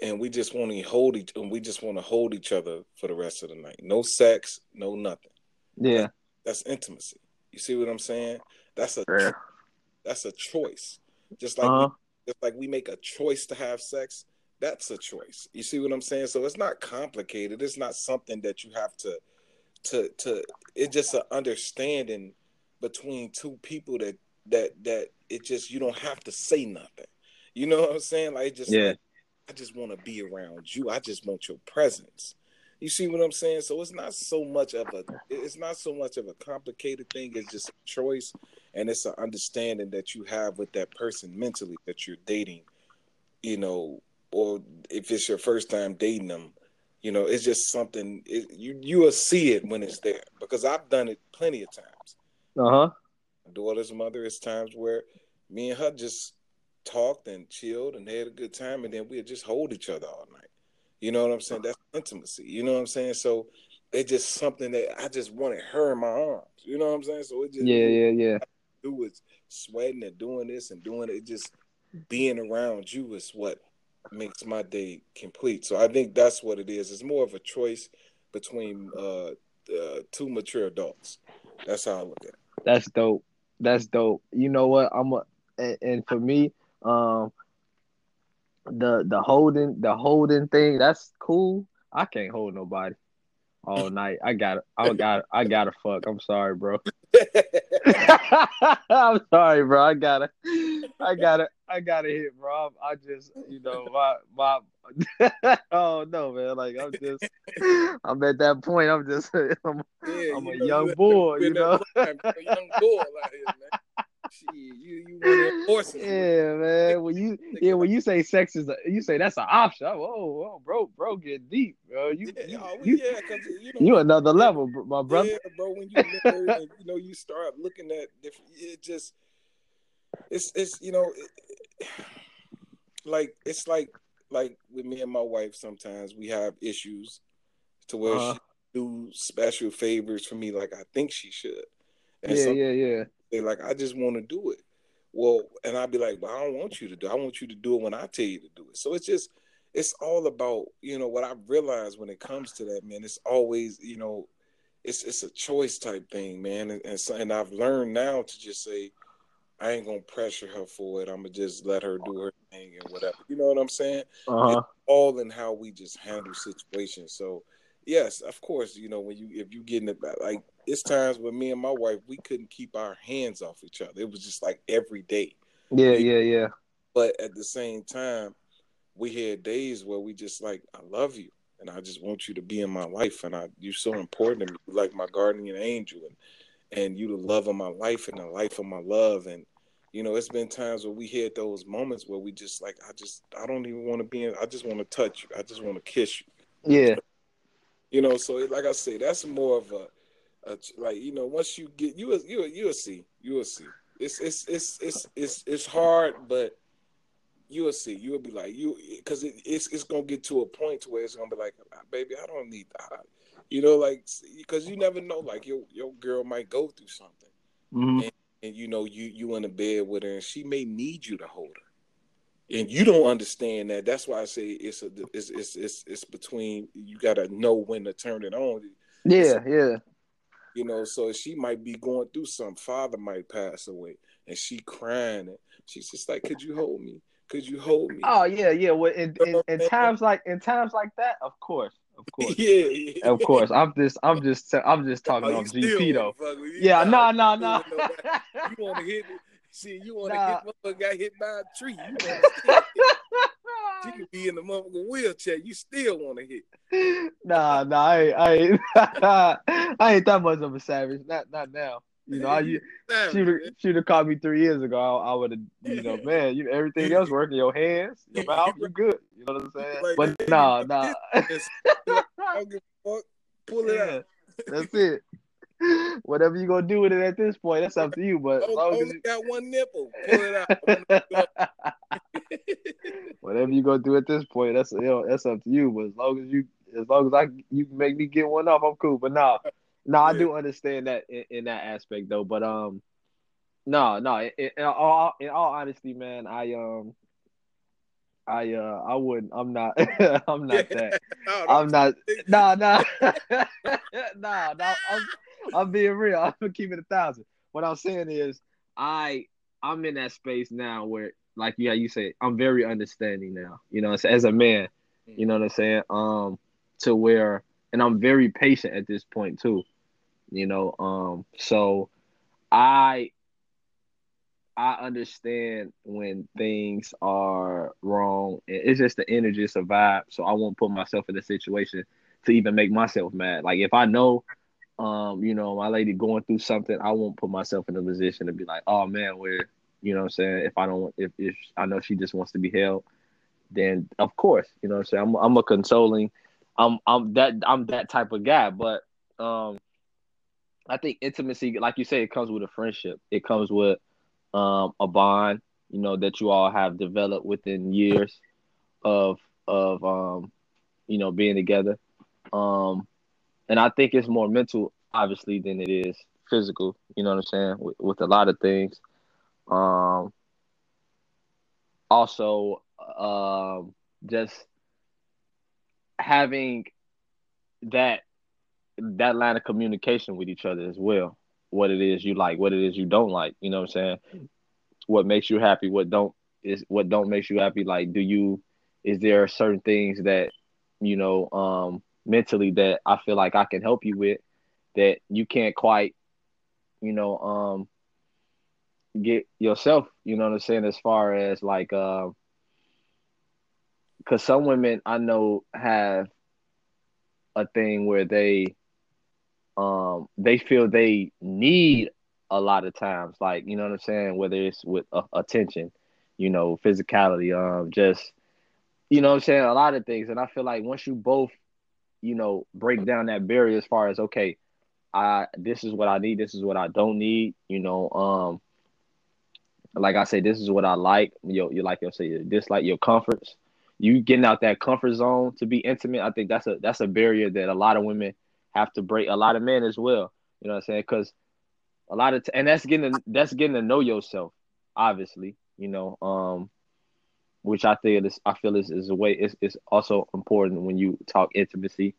and we just want to hold each and we just want to hold each other for the rest of the night. No sex, no nothing. Yeah, that's intimacy. You see what I'm saying? That's a yeah. that's a choice. Just like uh-huh. we, just like we make a choice to have sex, that's a choice. You see what I'm saying? So it's not complicated. It's not something that you have to to to it's just an understanding between two people that that that it just you don't have to say nothing. You know what I'm saying? Like just yeah. Like, I just want to be around you. I just want your presence. You see what I'm saying? So it's not so much of a it's not so much of a complicated thing. It's just a choice and it's an understanding that you have with that person mentally that you're dating, you know, or if it's your first time dating them, you know, it's just something it, you you will see it when it's there because I've done it plenty of times. Uh huh. My daughter's mother is times where me and her just talked and chilled and had a good time, and then we'd just hold each other all night. You know what I'm saying? That's intimacy. You know what I'm saying? So it's just something that I just wanted her in my arms. You know what I'm saying? So it just yeah, yeah, yeah. Do was sweating and doing this and doing it. Just being around you is what makes my day complete. So I think that's what it is. It's more of a choice between uh, uh, two mature adults. That's how I look at it. That's dope. That's dope. You know what? I'm a, and, and for me, um, the the holding the holding thing that's cool. I can't hold nobody all night. I got it. I got I gotta fuck. I'm sorry, bro. I'm sorry, bro. I gotta I gotta I gotta hit, bro. I just you know my my oh no, man. Like I'm just I'm at that point. I'm just I'm, yeah, I'm a know, young boy, you know. a young bull out here, man you you Yeah, man. When you yeah, when you say sex is a, you say that's an option. Oh, whoa, bro, bro, get deep, bro. You yeah, oh, you, yeah, you know you another level, my brother. Yeah, bro. When you and you know you start looking at different, it just it's it's you know, it, like it's like like with me and my wife. Sometimes we have issues to where uh-huh. she do special favors for me, like I think she should. And yeah, yeah, yeah they like, I just want to do it. Well, and I'd be like, but I don't want you to do. It. I want you to do it when I tell you to do it. So it's just, it's all about, you know, what I realized when it comes to that, man. It's always, you know, it's it's a choice type thing, man. And and, so, and I've learned now to just say, I ain't gonna pressure her for it. I'm gonna just let her do her thing and whatever. You know what I'm saying? Uh-huh. It's all in how we just handle situations. So yes, of course, you know, when you if you getting it back, like it's times when me and my wife we couldn't keep our hands off each other. It was just like every day. Yeah, yeah, yeah. But at the same time, we had days where we just like, I love you and I just want you to be in my life, and I you're so important to me, you're like my guardian angel, and and you the love of my life and the life of my love, and you know, it's been times where we had those moments where we just like, I just, I don't even want to be in. I just want to touch you. I just want to kiss you. Yeah. You know, so like I say, that's more of a, a like you know, once you get you, you, you'll see, you'll see. It's it's it's it's it's it's hard, but you'll see. You'll be like you, because it, it's it's gonna get to a point where it's gonna be like, baby, I don't need, that. you know, like because you never know, like your your girl might go through something, mm-hmm. and and you know you you in the bed with her and she may need you to hold her and you don't understand that that's why i say it's a it's it's it's, it's between you got to know when to turn it on yeah yeah you know so she might be going through something father might pass away and she crying and she's just like could you hold me could you hold me oh yeah yeah well in, in, in times like in times like that of course of course. Yeah, yeah, Of course. I'm just I'm just I'm just talking oh, off GP though. Yeah, no, no, no. You want to hit see you want to nah. got hit by a tree. You could be in the motherfucker wheelchair. You still want to hit. Nah, nah, I ain't, I ain't, I ain't that much of a savage. Not not now. You know, I should should have called me three years ago. I, I would have, you know, man, you everything else working, your hands, your mouth, you're good. You know what I'm saying? Like, but nah, nah. Pull it out. That's it. Whatever you gonna do with it at this point, that's up to you. But oh, only you... got one nipple. Pull it out. Whatever you gonna do at this point, that's you know, that's up to you. But as long as you, as long as I, you can make me get one off, I'm cool. But nah, no, yeah. I do understand that in, in, that aspect though. But um, no, no. In, in, all in all honesty, man, I um, I uh, I wouldn't. I'm not. I'm not that. no, I'm not. Nah, nah, nah, nah. I'm, I'm being real. I'm gonna keep it a thousand. What I'm saying is, I I'm in that space now where, like, yeah, you say, I'm very understanding now. You know, as, as a man, you know what I'm saying. Um, to where, and I'm very patient at this point too you know um so i i understand when things are wrong it's just the energy it's a vibe so i won't put myself in a situation to even make myself mad like if i know um you know my lady going through something i won't put myself in a position to be like oh man where you know what i'm saying if i don't if, if i know she just wants to be held then of course you know what i'm saying i'm, I'm a consoling i'm i'm that i'm that type of guy but um I think intimacy, like you say, it comes with a friendship. It comes with um, a bond, you know, that you all have developed within years of of um, you know being together. Um, and I think it's more mental, obviously, than it is physical. You know what I'm saying? With, with a lot of things. Um, also, um, just having that that line of communication with each other as well. What it is you like, what it is you don't like. You know what I'm saying? What makes you happy? What don't is what don't makes you happy? Like, do you? Is there certain things that you know um, mentally that I feel like I can help you with that you can't quite, you know, um, get yourself. You know what I'm saying? As far as like, uh uh, some women I know have a thing where they um they feel they need a lot of times like you know what i'm saying whether it's with uh, attention you know physicality um just you know what i'm saying a lot of things and i feel like once you both you know break down that barrier as far as okay i this is what i need this is what i don't need you know um like i say this is what i like you you like you'll say dislike your comforts you getting out that comfort zone to be intimate i think that's a that's a barrier that a lot of women have to break a lot of men as well. You know what I'm saying? Because a lot of t- and that's getting to, that's getting to know yourself, obviously. You know, um, which I think is I feel is, is a way it's, it's also important when you talk intimacy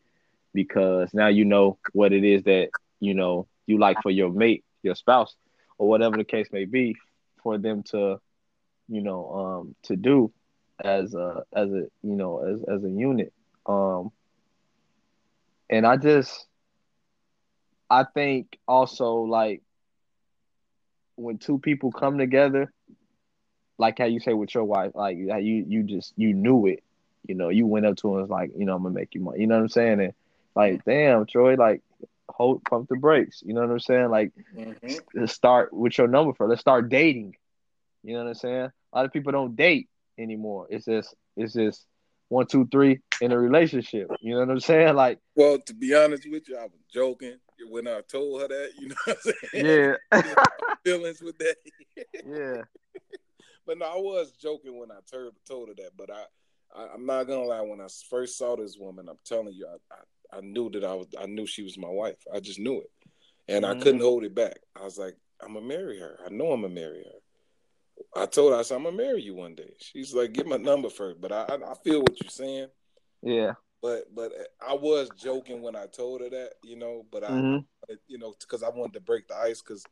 because now you know what it is that you know you like for your mate, your spouse, or whatever the case may be, for them to, you know, um, to do as a as a you know as as a unit. Um, and I just I think also like when two people come together, like how you say with your wife, like how you you just you knew it, you know, you went up to him and was like, you know, I'm gonna make you money. You know what I'm saying? And like, damn, Troy, like, hold pump the brakes. You know what I'm saying? Like, Mhm. start with your number first. Let's start dating. You know what I'm saying? A lot of people don't date anymore. It's just it's just one, two, three in a relationship. You know what I'm saying? Like, Well, to be honest with you, I was joking when I told her that. You know what I'm saying? yeah, Feelings with that. yeah, but no, I was joking when I told told her that. But I, I, I'm not gonna lie. When I first saw this woman, I'm telling you, I, I, I knew that I was, I knew she was my wife. I just knew it, and I Mhm. couldn't hold it back. I was like, I'm gonna marry her. I know I'm gonna marry her. I told her, I said, I'm gonna marry you one day. She's like, get my number first. But I, I, I feel what you're saying. yeah. But, but I was joking when I told her that, you know. But I, hmm you know, because I wanted to break the ice. Because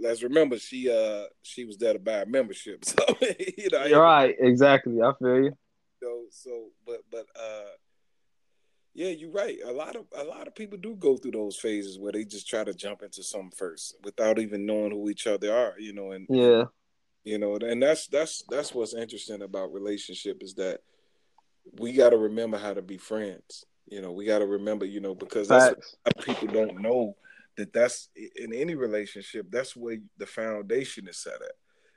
let's remember, she, uh, she was there to buy a membership. So, you know, I You're right. Exactly. I feel you. So, so, but, but, uh, yeah, you're right. A lot of a lot of people do go through those phases where they just try to jump into something first without even knowing who each other are, you know, and Yeah. you know, and that's that's that's what's interesting about relationship is that we got to remember how to be friends. You know, we got to remember, you know, because that's a lot of people don't know that that's in any relationship. That's where the foundation is set at.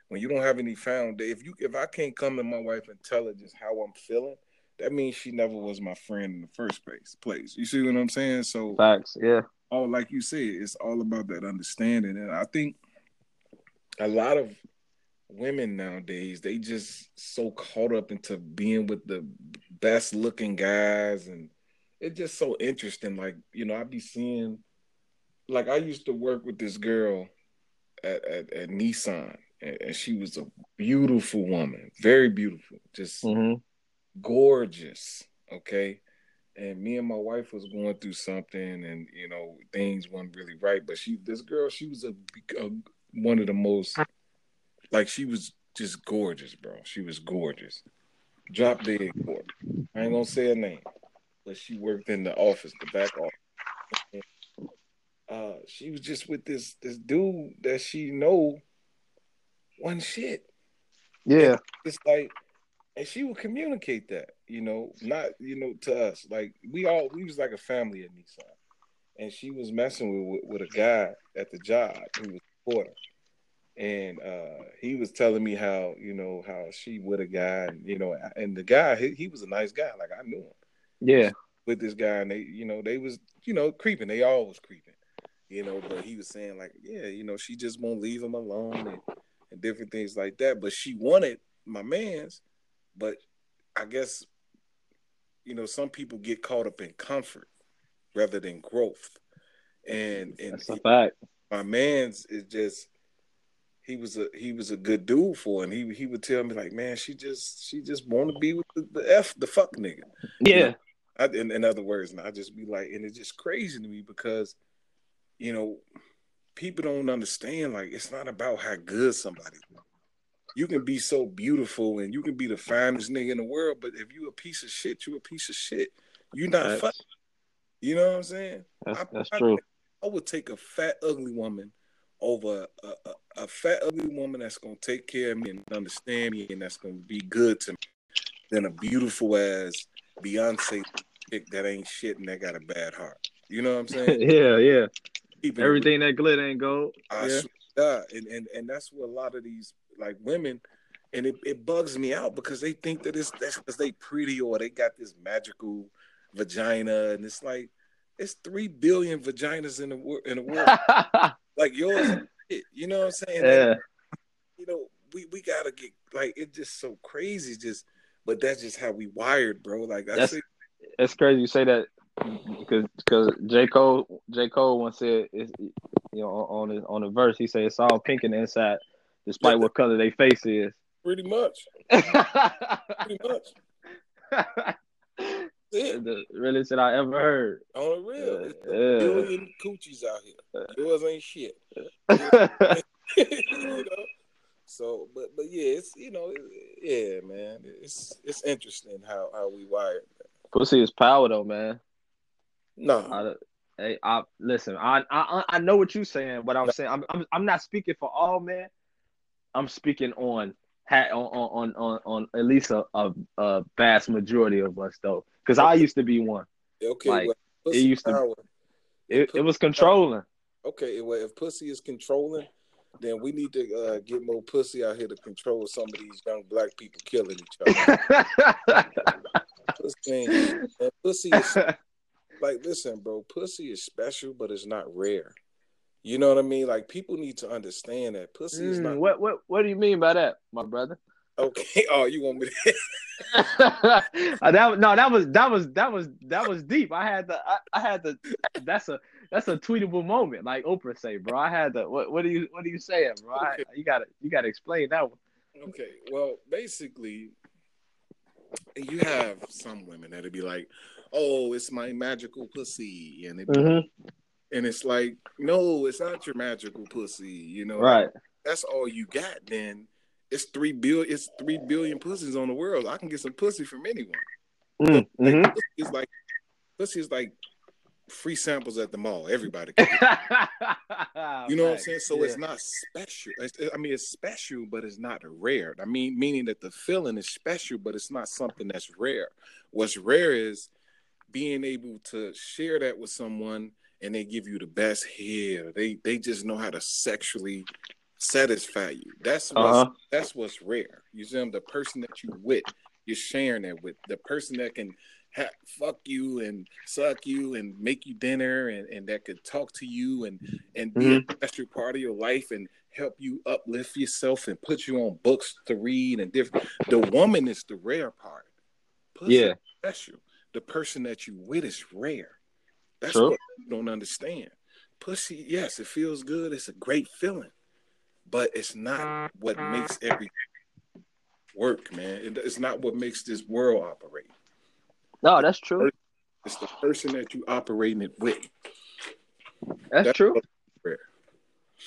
When you don't have any foundation, if you if I can't come to my wife and tell her just how I'm feeling, that means she never was my friend in the first place. Place, you see what I'm saying? So, Facts. Yeah. Oh, like you said, it's all about that understanding, and I think a lot of women nowadays they just so caught up into being with the best looking guys and it's just so interesting like you know I'd be seeing like i used to work with this girl at, at, at nissan and, she was a beautiful woman very beautiful just hmm gorgeous okay? And me and my wife was going through something and you know things weren't really right but she this girl she was a, a one of the most like she was just gorgeous bro. She was gorgeous. Drop dead gorgeous. I ain't gonna say her name but she worked in the office the back office. And, uh she was just with this this dude that she know one shit. Yeah. it's like and she would communicate that you know not you know to us. Like we all we was like a family at nissan. And she was messing with with, a guy at the job who was a porter and uh he was telling me how you know how she with a guy and you know and the guy he, he was a nice guy. Like i knew him. Yeah. with this guy and they you know they was you know creeping. They all was creeping you know. But he was saying like yeah you know she just won't leave him alone and, and different things like that. But she wanted my man's but i guess you know some people get caught up in comfort rather than growth and and That's a fact. my man's is just he was a he was a good dude for her, and he he would tell me like man she just she just want to be with the, the f the fuck nigga Yeah. I, in, in other words, and I just be like, and it's just crazy to me because, you know, people don't understand. Like, it's not about how good somebody. is. You can be so beautiful and you can be the finest nigga in the world, but if you a piece of shit, you a piece of shit. You not Facts. fuck. You know what I'm saying? That's I- that's I- true. I would take a fat, ugly woman over a, a, a fat, ugly woman that's gonna take care of me and understand me and that's gonna be good to me than a beautiful ass Beyonce chick that ain't shit and that got a bad heart. You know what I'm saying? yeah. Yeah. Keeping Everything that glitter ain't gold. I Yeah. swear. And, and and that's what a lot of these like women and it, it bugs me out because they think that it's that's because they pretty or they got this magical vagina and it's like it's three billion vaginas in the world in the world. Like yours you know what I'm saying? Like, yeah. you know we we gotta get like it's just so crazy just but that's just how we wired bro. Like I That's- say It's crazy you say that because because J. Cole J. Cole once said it's, you know on the on the verse he said it's all pink in the inside despite what color their face is. pretty much pretty much it the realest shit I ever heard. on the real Yeah, it's a yeah. billion coochies out here yours ain't shit you know. So, but but yeah, it's you know, yeah, man, it's it's interesting how how we wired. Pussy is power though, man. No, I, hey, I listen. I, I I know what you're saying, but I'm saying I'm, I'm I'm not speaking for all men. I'm speaking on on on on, on at least a, a, a vast majority of us though, because I used to be one. Okay, Like, well, it used to- It, it was controlling. Okay, well, if pussy is controlling, then we need to uh, get more pussy out here to control some of these young black people killing each other. pussy, man, pussy is like, listen, bro, pussy is special, but it's not rare. You know what I mean? Like, people need to understand that pussy is Mm, not what what what do you mean by that, my brother? okay. Oh, you want me to? That no, that was that was that was that was deep. I had to I, I had to. That's a that's a tweetable moment, like Oprah say, bro. I had to. What what are you what are you saying, bro? I, you gotta you gotta explain that one. Okay, well, basically, you have some women that'd be like, "Oh, it's my magical pussy," and it, Mm-hmm. And it's like, no, it's not your magical pussy. You know, Right. That's all you got. Then it's three billion. It's three billion pussies on the world. I can get some pussy from anyone. Mm-hmm. Pussy is like pussy is like free samples at the mall. Everybody. Can get. You know what I'm saying? So it's not special. It's- I mean, it's special, but it's not rare. I mean, meaning that the feeling is special, but it's not something that's rare. What's rare is being able to share that with someone and they give you the best hair. They they just know how to sexually satisfy you. That's what's Uh-huh. that's what's rare. You see, them the person that you with, you're sharing that with the person that can ha- fuck you and suck you and make you dinner and, and that could talk to you and and be a special part of your life and help you uplift yourself and put you on books to read and different. The woman is the rare part. Pussy Yeah. special. The person that you with is rare. That's True. what you don't understand. Pussy, yes, it feels good. It's a great feeling, but it's not what makes everything work, man. It's not what makes this world operate. No, that's true. It's the person that you operating it with. That's That's true.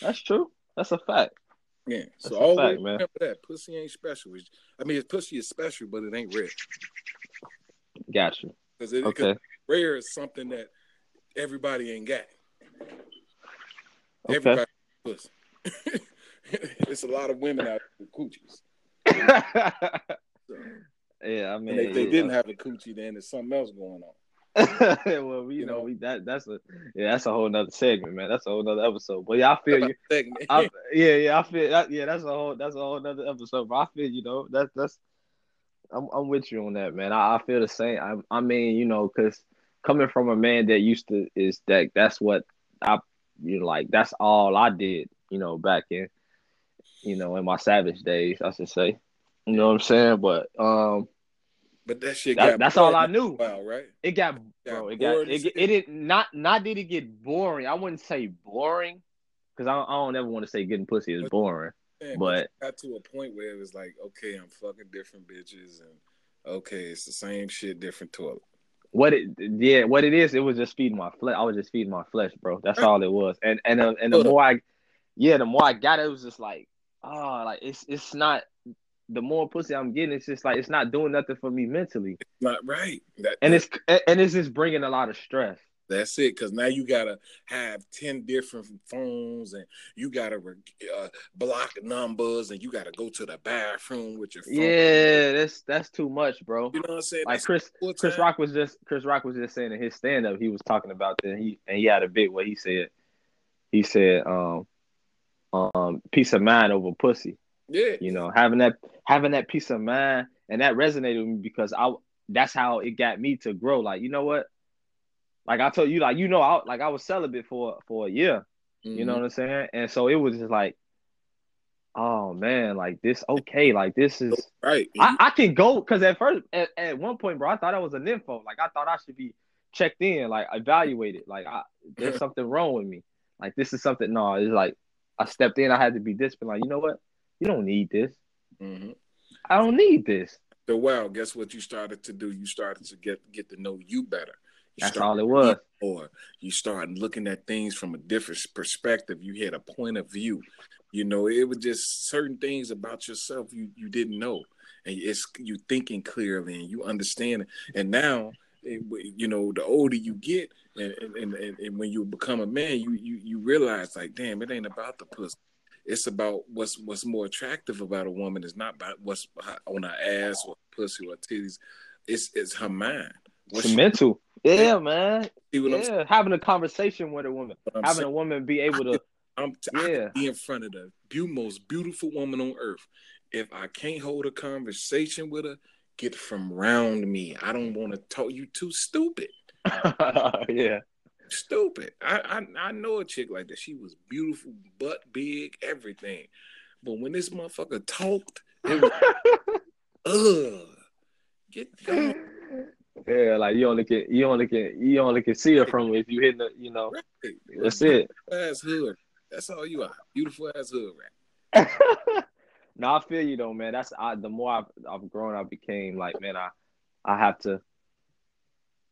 That's true. That's a fact. Yeah. So That's a always fact, remember that pussy ain't special. I mean, pussy is special, but it ain't rare. Gotcha. Because Okay. rare is something that everybody ain't got. Okay. Everybody pussy. it's a lot of women out there with coochies. So, yeah, I mean, if they yeah. didn't have a coochie, then there's something else going on. well, we, you You know, know? we that that's a yeah, that's a whole nother segment, man. That's a whole nother episode. But yeah, I feel you. Segment. I, yeah, yeah, I feel that. Yeah, that's a whole that's a whole nother episode. But I feel you know that's that's I'm I'm with you on that, man. I, I feel the same. I I mean, you know, because coming from a man that used to is that that's what I you know like that's all I did. You know, back in you know in my savage days, I should say. You know what I'm saying? But um, but that shit that, got that's all I knew. Wow, right? It got Got bro. It got it, it, didn't not not did it get boring. I wouldn't say boring because I, don't- I don't ever want to say getting pussy is boring. Man, But- it got to a point where it was like, okay, I'm fucking different bitches, and okay, it's the same shit, different toilet. What it yeah, what it is, it was just feeding my flesh. I was just feeding my flesh, bro. That's all it was. And and uh, and the more I yeah, the more I got it, it was just like oh, like it's it's not the more pussy I'm getting, it's just like it's not doing nothing for me mentally, Not right. That, and it's and it's just bringing a lot of stress. That's it, because now you gotta have ten different phones, and you gotta uh, block numbers, and you gotta go to the bathroom with your phone. Yeah, that's that's too much, bro. you know what I'm saying. Like That's Chris Chris. Rock was just Chris Rock was just saying in his stand up, he was talking about that he and he had a bit where he said he said um um peace of mind over pussy. Yeah, You know, having that having that peace of mind and that resonated with me because I that's how it got me to grow. Like, you know what? Like I told you, like you know, I like I was celibate for for a year. You know Mhm. what I'm saying? And so it was just like, oh man, like this okay, like this is right. I, I can go because at first, at, at one point, bro, I thought I was a nympho. Like I thought I should be checked in, like evaluated. Like I, there's something wrong with me. Like this is something. No, it's like I stepped in. I had to be disciplined. Like you know what? You don't need this. hmm I don't need this. So wow, guess what you started to do? You started to get get to know you better. You That's all it was. or you start looking at things from a different perspective. You had a point of view. You know, it was just certain things about yourself you you didn't know, and it's you thinking clearly and you understand. And now, it, you know, the older you get, and and, and and when you become a man, you you you realize like, damn, it ain't about the pussy. it's about what's what's more attractive about a woman is not about what's on her ass or pussy or titties. It's it's her mind. What's it's mental. Yeah, man. yeah, having a conversation with a woman, having saying, a woman be able to. I'm t- yeah. be in front of the be- most beautiful woman on earth. If I can't hold a conversation with her, get from around me. I don't want to talk. You too stupid. yeah stupid. I, I I know a chick like that. She was beautiful, butt big, everything. But when this motherfucker talked, it was ugh. Get. Yeah, like you only can you only can you only can see it from if you hit the you know. Right. That's it. Ass hood. That's all you are. Beautiful ass hood right? no, I feel you though, man. That's I. The more I've, I've grown, I became like, man, I I have to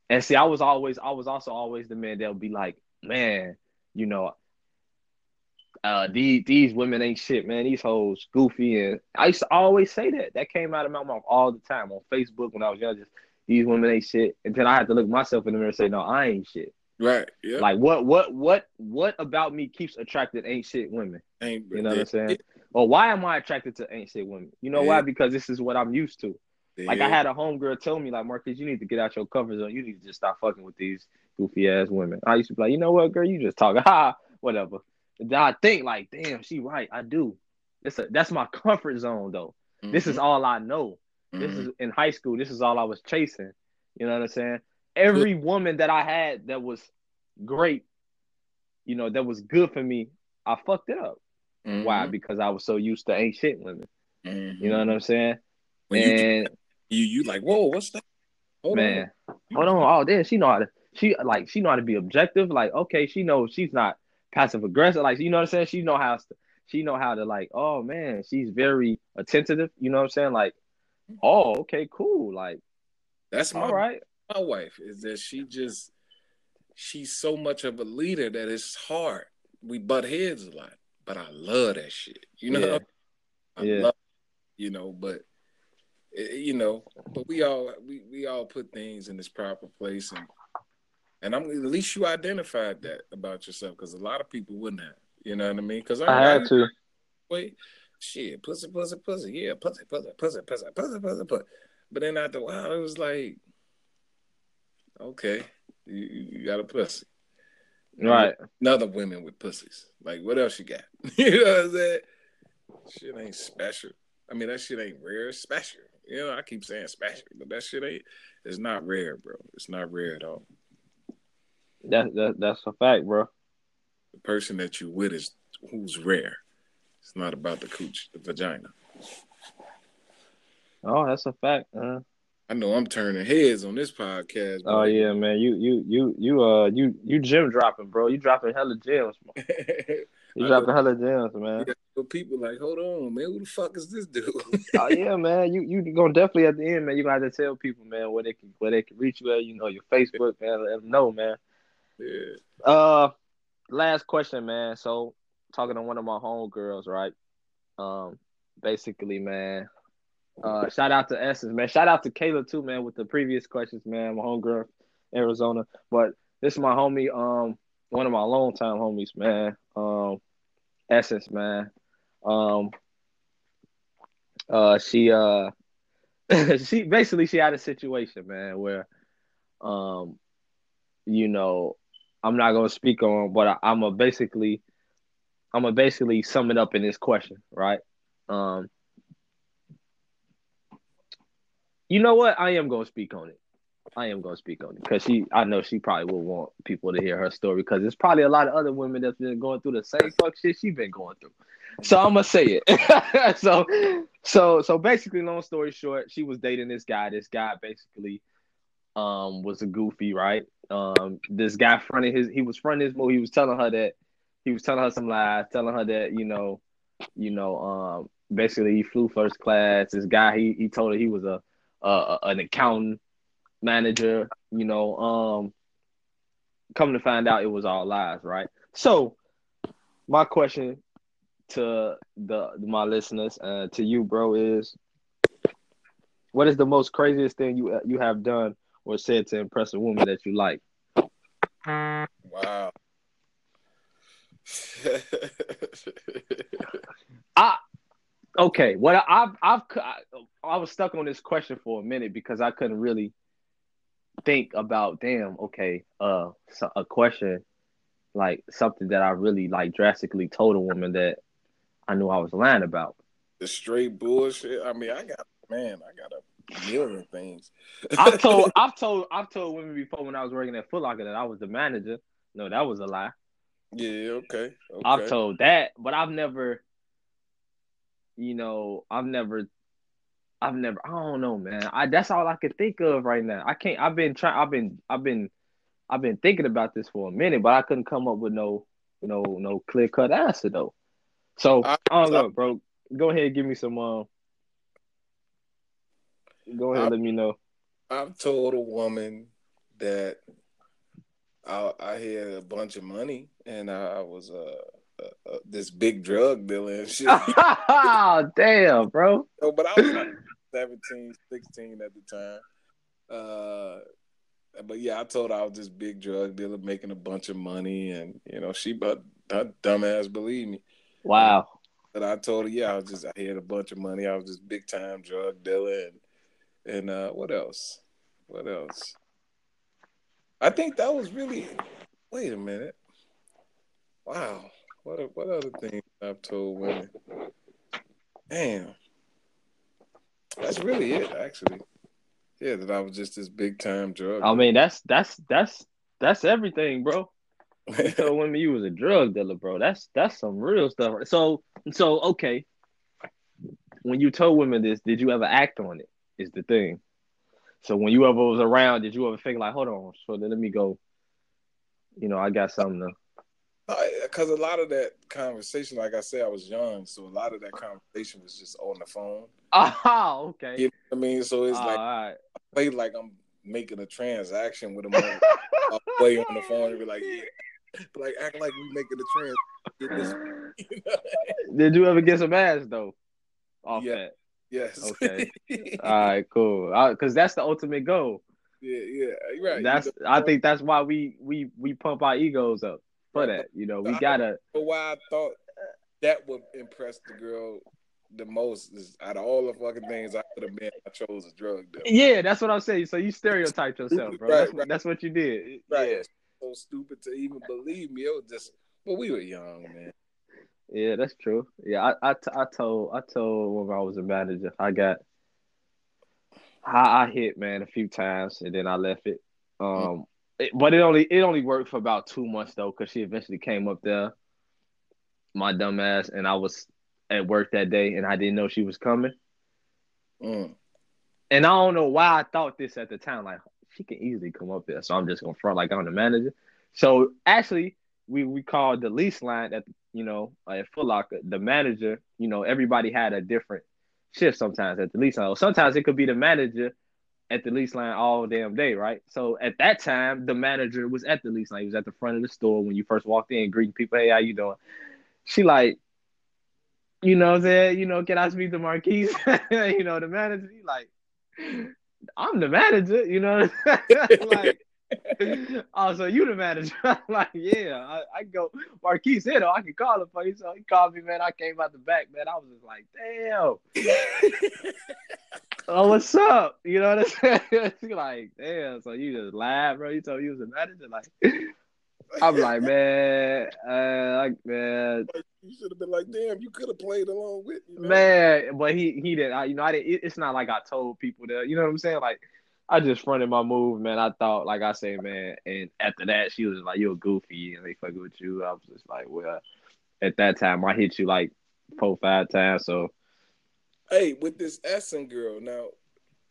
and see, I was always, I was also always the man that'll be like, man, you know, uh, these these women ain't shit, man. These hoes goofy, and I used to always say that. That came out of my mouth all the time on Facebook when I was young. Just these women ain't shit, and then I had to look myself in the mirror and say, no, I ain't shit. Right. Yeah. Like what what what what about me keeps attracted ain't shit women? Ain't you know what I'm saying? It, or why am I attracted to ain't shit women? You know yeah. why? Because this is what I'm used to. Yeah. Like I had a homegirl tell me, like Marcus, you need to get out your comfort zone. You need to just stop fucking with these goofy ass women. I used to be like, you know what, girl, you just talk, ha, whatever. And then I think like, damn, she right. I do. That's a, that's my comfort zone though. Mm-hmm. This is mm-hmm. all I know. Mm-hmm. This is in high school. This is all I was chasing. You know what I'm saying? Every woman that I had that was great, you know, that was good for me, I fucked it up. Mm-hmm. Why? Because I was so used to ain't shit women. You know what mm-hmm. I'm saying? When and you you like, whoa, what's that? Hold man, on. hold on. Oh, damn, she know how to she like she know how to be objective. Like, okay, she knows she's not passive aggressive. Like, you know what I'm saying? She know how to she know how to like, oh man, she's very attentive. You know what I'm saying? Like, oh, okay, cool. Like, that's my, all right. My wife is that she just she's so much of a leader that it's hard. We butt heads a lot, but I love that shit. You know, yeah. I yeah. love, you know, but Eh, you know, but we all we, we all put things in its proper place and and I'm at least you identified that about yourself because a lot of people wouldn't have. You know what I mean? Because I, I, had to. Wait, shit, pussy, pussy, pussy, yeah, pussy, pussy, pussy, pussy, pussy, pussy, pussy. But then after a while, it was like, okay, you, you got a pussy, right? Another women with pussies. Like, what else you got? you know what I'm saying? Shit ain't special. I mean, that shit ain't rare. It's special. You know, I keep saying special, but that shit ain't. It's not rare, bro. It's not rare at all. That that that's a fact, bro. The person that you with is who's rare. It's not about the cooch, the vagina. Oh, that's a fact. Uh, I know I'm turning heads on this podcast. Bro. Oh yeah, man. You you you you uh you you gym dropping, bro. You dropping hella gems. You dropping hella gems, man. Yeah, people like, hold on, man, who the fuck is this dude? oh yeah, man. You you gonna definitely at the end, man. You gonna have to tell people, man, where they can where they can reach you at. You know, your Facebook, man. Let them know, man. Yeah. Uh, last question, man. So talking to one of my homegirls, right? Um, basically, man. Uh, shout out to Essence, man. Shout out to Kayla too, man, with the previous questions, man. My homegirl, Arizona. But this is my homie, um, one of my longtime homies, man. Um, Essence, man. Um, uh, she uh, she basically she had a situation, man, where, um, you know, I'm not gonna speak on, but I, I'm a basically, I'm gonna basically sum it up in this question, right? Um, you know what? I am gonna speak on it. I am gonna speak on it because she, I know she probably will want people to hear her story because there's probably a lot of other women that's been going through the same fuck shit she been going through. So I'm gonna say it. so, so, so basically, long story short, she was dating this guy. This guy basically, um, was a goofy, right? Um, this guy fronted his, he was fronting his. He was telling her that, he was telling her some lies, telling her that you know, you know, um, basically he flew first class. This guy, he he told her he was a, a an accountant manager, you know, um come to find out it was all lies, right? So my question to the my listeners, uh, to you, bro, is what is the most craziest thing you you have done or said to impress a woman that you like? Wow. I okay. What I, I've I've I, was stuck on this question for a minute because I couldn't really think about. Damn. Okay. Uh, so a question like something that I really like drastically told a woman that I knew I was lying about. The straight bullshit. I mean, I got man, I got a million things. I've told I've told I've told women before when I was working at Foot Locker that I was the manager. No, that was a lie. Yeah, okay. okay. I've told that, but I've never you know, I've never I've never I don't know, man. I that's all I can think of right now. I can't I've been trying I've been I've been I've been thinking about this for a minute, but I couldn't come up with no no no clear cut answer though. So I, I don't know, bro. Go ahead, give me some. Uh, go ahead, I, let me know. I've told a woman that I, I had a bunch of money and I was uh, uh, uh this big drug dealer and shit. oh, damn, bro. So, but I was like 17, 16 at the time. Uh, but yeah, I told her I was this big drug dealer making a bunch of money, and you know, she but that dumbass believe me. Wow. But I told her, yeah, I was just I had a bunch of money. I was this big time drug dealer, and and uh, what else? What else? I think that was really. Wait a minute. Wow. What what other things I've told women? Damn. That's really it, actually. Yeah, that I was just this big time drug. I mean, that's that's that's that's everything, bro. You told women you was a drug dealer, bro. That's that's some real stuff. So so okay. When you told women this, did you ever act on it? Is the thing. So when you ever was around, did you ever think like, hold on, so let me go. You know, I got something to because a lot of that conversation, like I said, I was young, so a lot of that conversation was just on the phone. Oh, okay. You know what I mean? So it's like right. I play like I'm making a transaction with them. I'll play on the phone and be like, yeah, like act like we making a trans. Did you ever get some ass though? Off yeah. that. Yes. Okay. All right. Cool. Uh, because that's the ultimate goal. Yeah. Yeah. Right. That's. You know, I uh, think that's why we we we pump our egos up for that. You know, we gotta. But why I thought that would impress the girl the most is out of all the fucking things I could have been, I chose a drug dealer. Yeah, that's what I'm saying. So you stereotyped yourself, bro. right, that's, right. that's, what you did. Right. Yeah. So stupid to even believe me. It was just, but we were young, man. Yeah, that's true. Yeah, I, I, I told I told when I was a manager, I got I, I hit man a few times and then I left it. Um, it, but it only it only worked for about two months though, because she eventually came up there, my dumb ass, and I was at work that day, and I didn't know she was coming. Mm. And I don't know why I thought this at the time. Like she can easily come up there, so I'm just gonna front like I'm the manager. So actually, we we called the lease line at you know uh, at Foot Locker. The manager, you know, everybody had a different shift sometimes at the lease line. Sometimes it could be the manager at the lease line all damn day, right? So at that time, the manager was at the lease line. He was at the front of the store when you first walked in, greeting people, hey, how you doing? She like, you know, said, you know, can I speak to Marquise? you know, the manager, he like, I'm the manager, you know, like. oh, so you the manager? I'm like, yeah, I, I go. Marquise said, oh, I can call him for you. So he called me, man. I came out the back, man. I was just like, damn oh, what's up? You know what I'm saying? like, damn, so you just laugh, bro. You told me you was a manager. Like, I'm like, man, uh, like, man. You should have been like, damn, you could have played along with me, man. man but he he didn't. I, you know, I didn't. It's not like I told people that. You know what I'm saying? Like, I just fronted my move, man. I thought, like I say, man. And after that, she was like, "You're goofy," and they fucking with you. I was just like, well, at that time, I hit you like four, five times, so Hey, with this Essence girl now,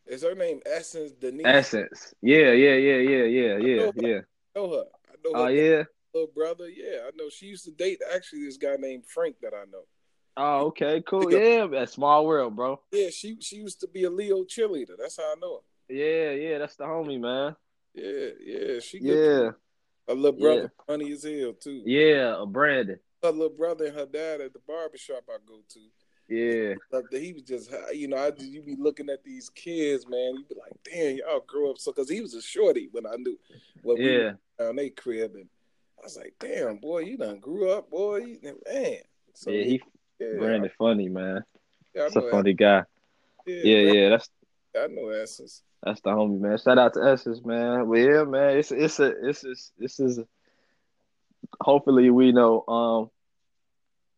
is her name Essence Denise? Essence. Yeah, yeah, yeah, yeah, yeah, yeah, I yeah. I know her. I know oh, her. Oh yeah. Little brother. Yeah, I know. She used to date actually this guy named Frank that I know. Oh, okay, cool. Yeah, that small world, bro. Yeah, she she used to be a Leo cheerleader. That's how I know her. Yeah, yeah, that's the homie, man. Yeah, yeah, she. Yeah. A little brother, yeah. funny as hell too. Yeah, a Brandon. Her little brother and her dad at the barbershop I go to. Yeah. He was just, you know, I just, you be looking at these kids, man. You be like, damn, y'all grow up so, because he was a shorty when I knew, when yeah. we down they crib, and I was like, damn, boy, you done grew up, boy. You, man. So, yeah, he yeah, Brandon I, funny, man. Yeah, That's a funny guy. Yeah, yeah, yeah, that's I know Essence. That's the homie, man. Shout out to Essence, man. Well, yeah, man. It's it's a it's it's this is hopefully we know um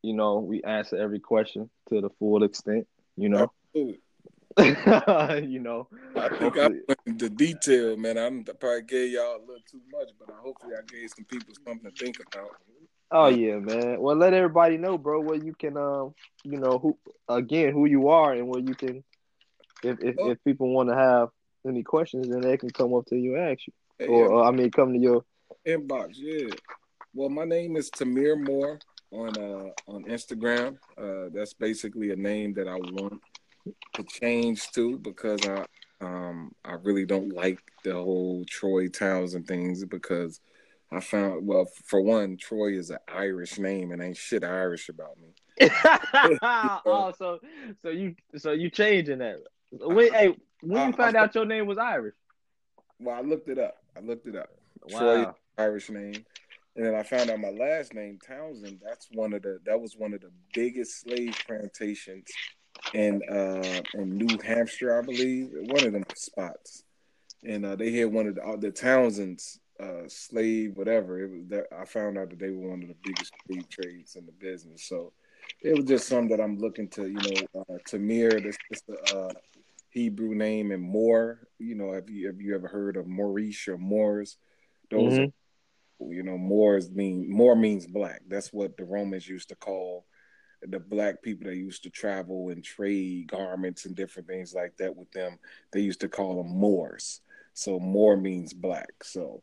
you know we answer every question to the full extent. You know. you know. I think I went into detail, man. I'm probably gave y'all a little too much, but hopefully I gave some people something to think about. Oh yeah, man. Well, let everybody know, bro, where you can, um, you know, who again, who you are, and where you can, if if, oh. if people want to have any questions, then they can come up to you and ask you, hey, or yeah. uh, I mean, come to your inbox. Yeah. Well, my name is Tamir Moore on uh on Instagram. Uh, that's basically a name that I want to change to because I um I really don't like the whole Troy Townsend things because I found well for one Troy is an Irish name and ain't shit Irish about me. oh, so so you so you changing that? When, hey, when you found out your name was Irish? Well, I looked it up. I looked it up. Wow. Troy Irish name. And then I found out my last name, Townsend. That's one of the that was one of the biggest slave plantations in uh in New Hampshire, I believe, one of them spots. And uh, they had one of the, uh, the Townsends uh, slave, whatever. It was that I found out that they were one of the biggest slave trades in the business. So it was just something that I'm looking to, you know, uh, Tamir. This, this uh, Hebrew name and Moore. You know, have you have you ever heard of Moorish or Moors? Those, mm-hmm. are, you know, Moors mean Moor means black. That's what the Romans used to call the black people that used to travel and trade garments and different things like that with them, they used to call them Moors. So Moor means black. So,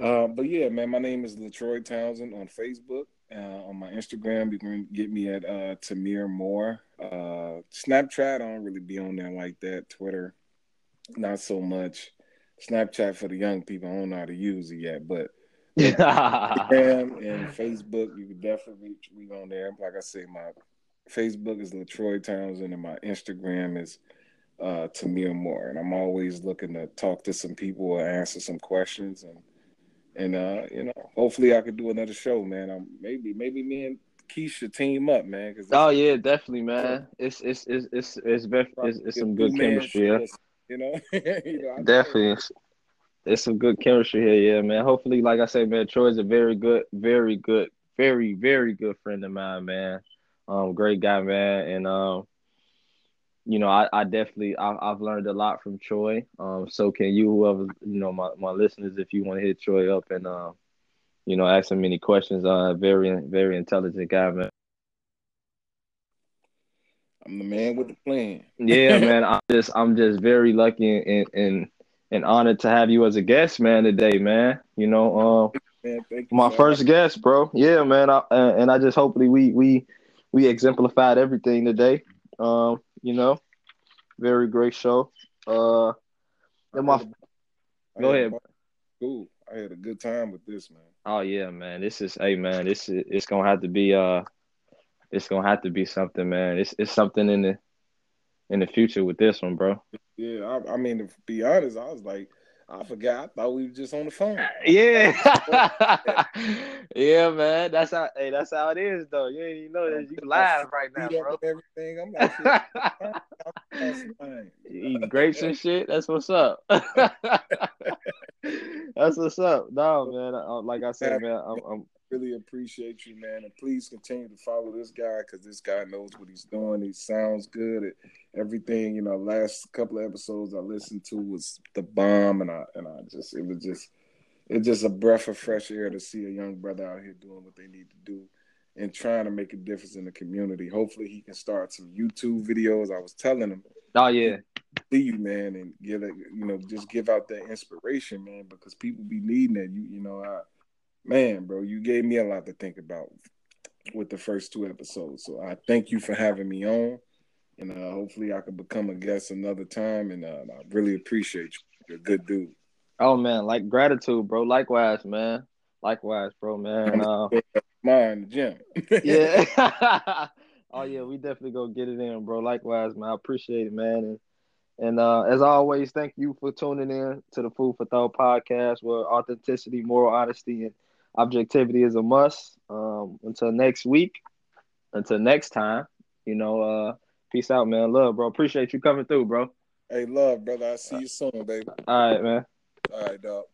uh, but yeah, man, my name is Latroy Townsend on Facebook. Uh, on my Instagram, you can get me at uh, Tamir Moore. Uh, Snapchat, I don't really be on there like that. Twitter, not so much. Snapchat for the young people, I don't know how to use it yet, but Instagram and Facebook, you can definitely reach me on there. Like I say, my Facebook is Latroy Townsend, and my Instagram is uh, Tamir Moore. And I'm always looking to talk to some people or answer some questions, and and uh, you know, hopefully I could do another show, man. I'm maybe maybe me and Keisha team up, man. Cause oh yeah, definitely, man. It's it's it's it's it's, it's, it's, it's some good chemistry. Yeah. You know, you know definitely there's some good chemistry here, yeah, man. Hopefully, like I said, man, Troy's a very good, very good, very, very good friend of mine, man. Um, great guy, man, and um, you know, I, I definitely I, have learned a lot from Troy. Um, so can you, whoever you know, my, my listeners, if you want to hit Troy up and um, you know, ask him any questions. Uh, very, very intelligent guy, man. I'm the man with the plan. yeah, man. I'm just I'm just very lucky and and and honored to have you as a guest, man, today, man. You know, um, man, my first guest, bro. Yeah, man. I, and I just hopefully we we we exemplified everything today. Um, you know, very great show. Uh, and my go ahead. Cool. I had a good time with this, man. Oh yeah, man. This is hey man. This is it's gonna have to be uh, it's gonna have to be something, man. It's it's something in the in the future with this one, bro. Yeah, I, I mean, to be honest, I was like, I forgot. I thought we were just on the phone. Yeah, yeah, man. That's how. Hey, that's how it is, though. You you know that you live right now, bro. Everything. I'm like, eating grapes and shit. That's what's up. that's what's up. No, man. Like I said, man, I'm, I'm really appreciate you, man. And please continue to follow this guy because this guy knows what he's doing. He sounds good at everything. You know, last couple of episodes I listened to was the bomb, and I and I just it was just it's just a breath of fresh air to see a young brother out here doing what they need to do and trying to make a difference in the community. Hopefully, he can start some YouTube videos. I was telling him. Oh yeah. See you, man, and give it. You know, just give out that inspiration, man, because people be needing it. You, you know, I man, bro, you gave me a lot to think about with the first two episodes. So I thank you for having me on, and uh, hopefully I can become a guest another time. And uh, I really appreciate you. You're a good dude. Oh man, like gratitude, bro. Likewise, man. Likewise, bro, man. Uh, Mine, the gym. yeah. oh yeah, we definitely go get it in, bro. Likewise, man. I appreciate it, man. And and uh, as always, thank you for tuning in to the Food for Thought podcast, where authenticity, moral honesty, and objectivity is a must. Um, until next week, until next time, you know, uh, peace out, man. Love, bro. Appreciate you coming through, bro. Hey, love, brother. I'll see you soon, baby. All right, man. All right, dog.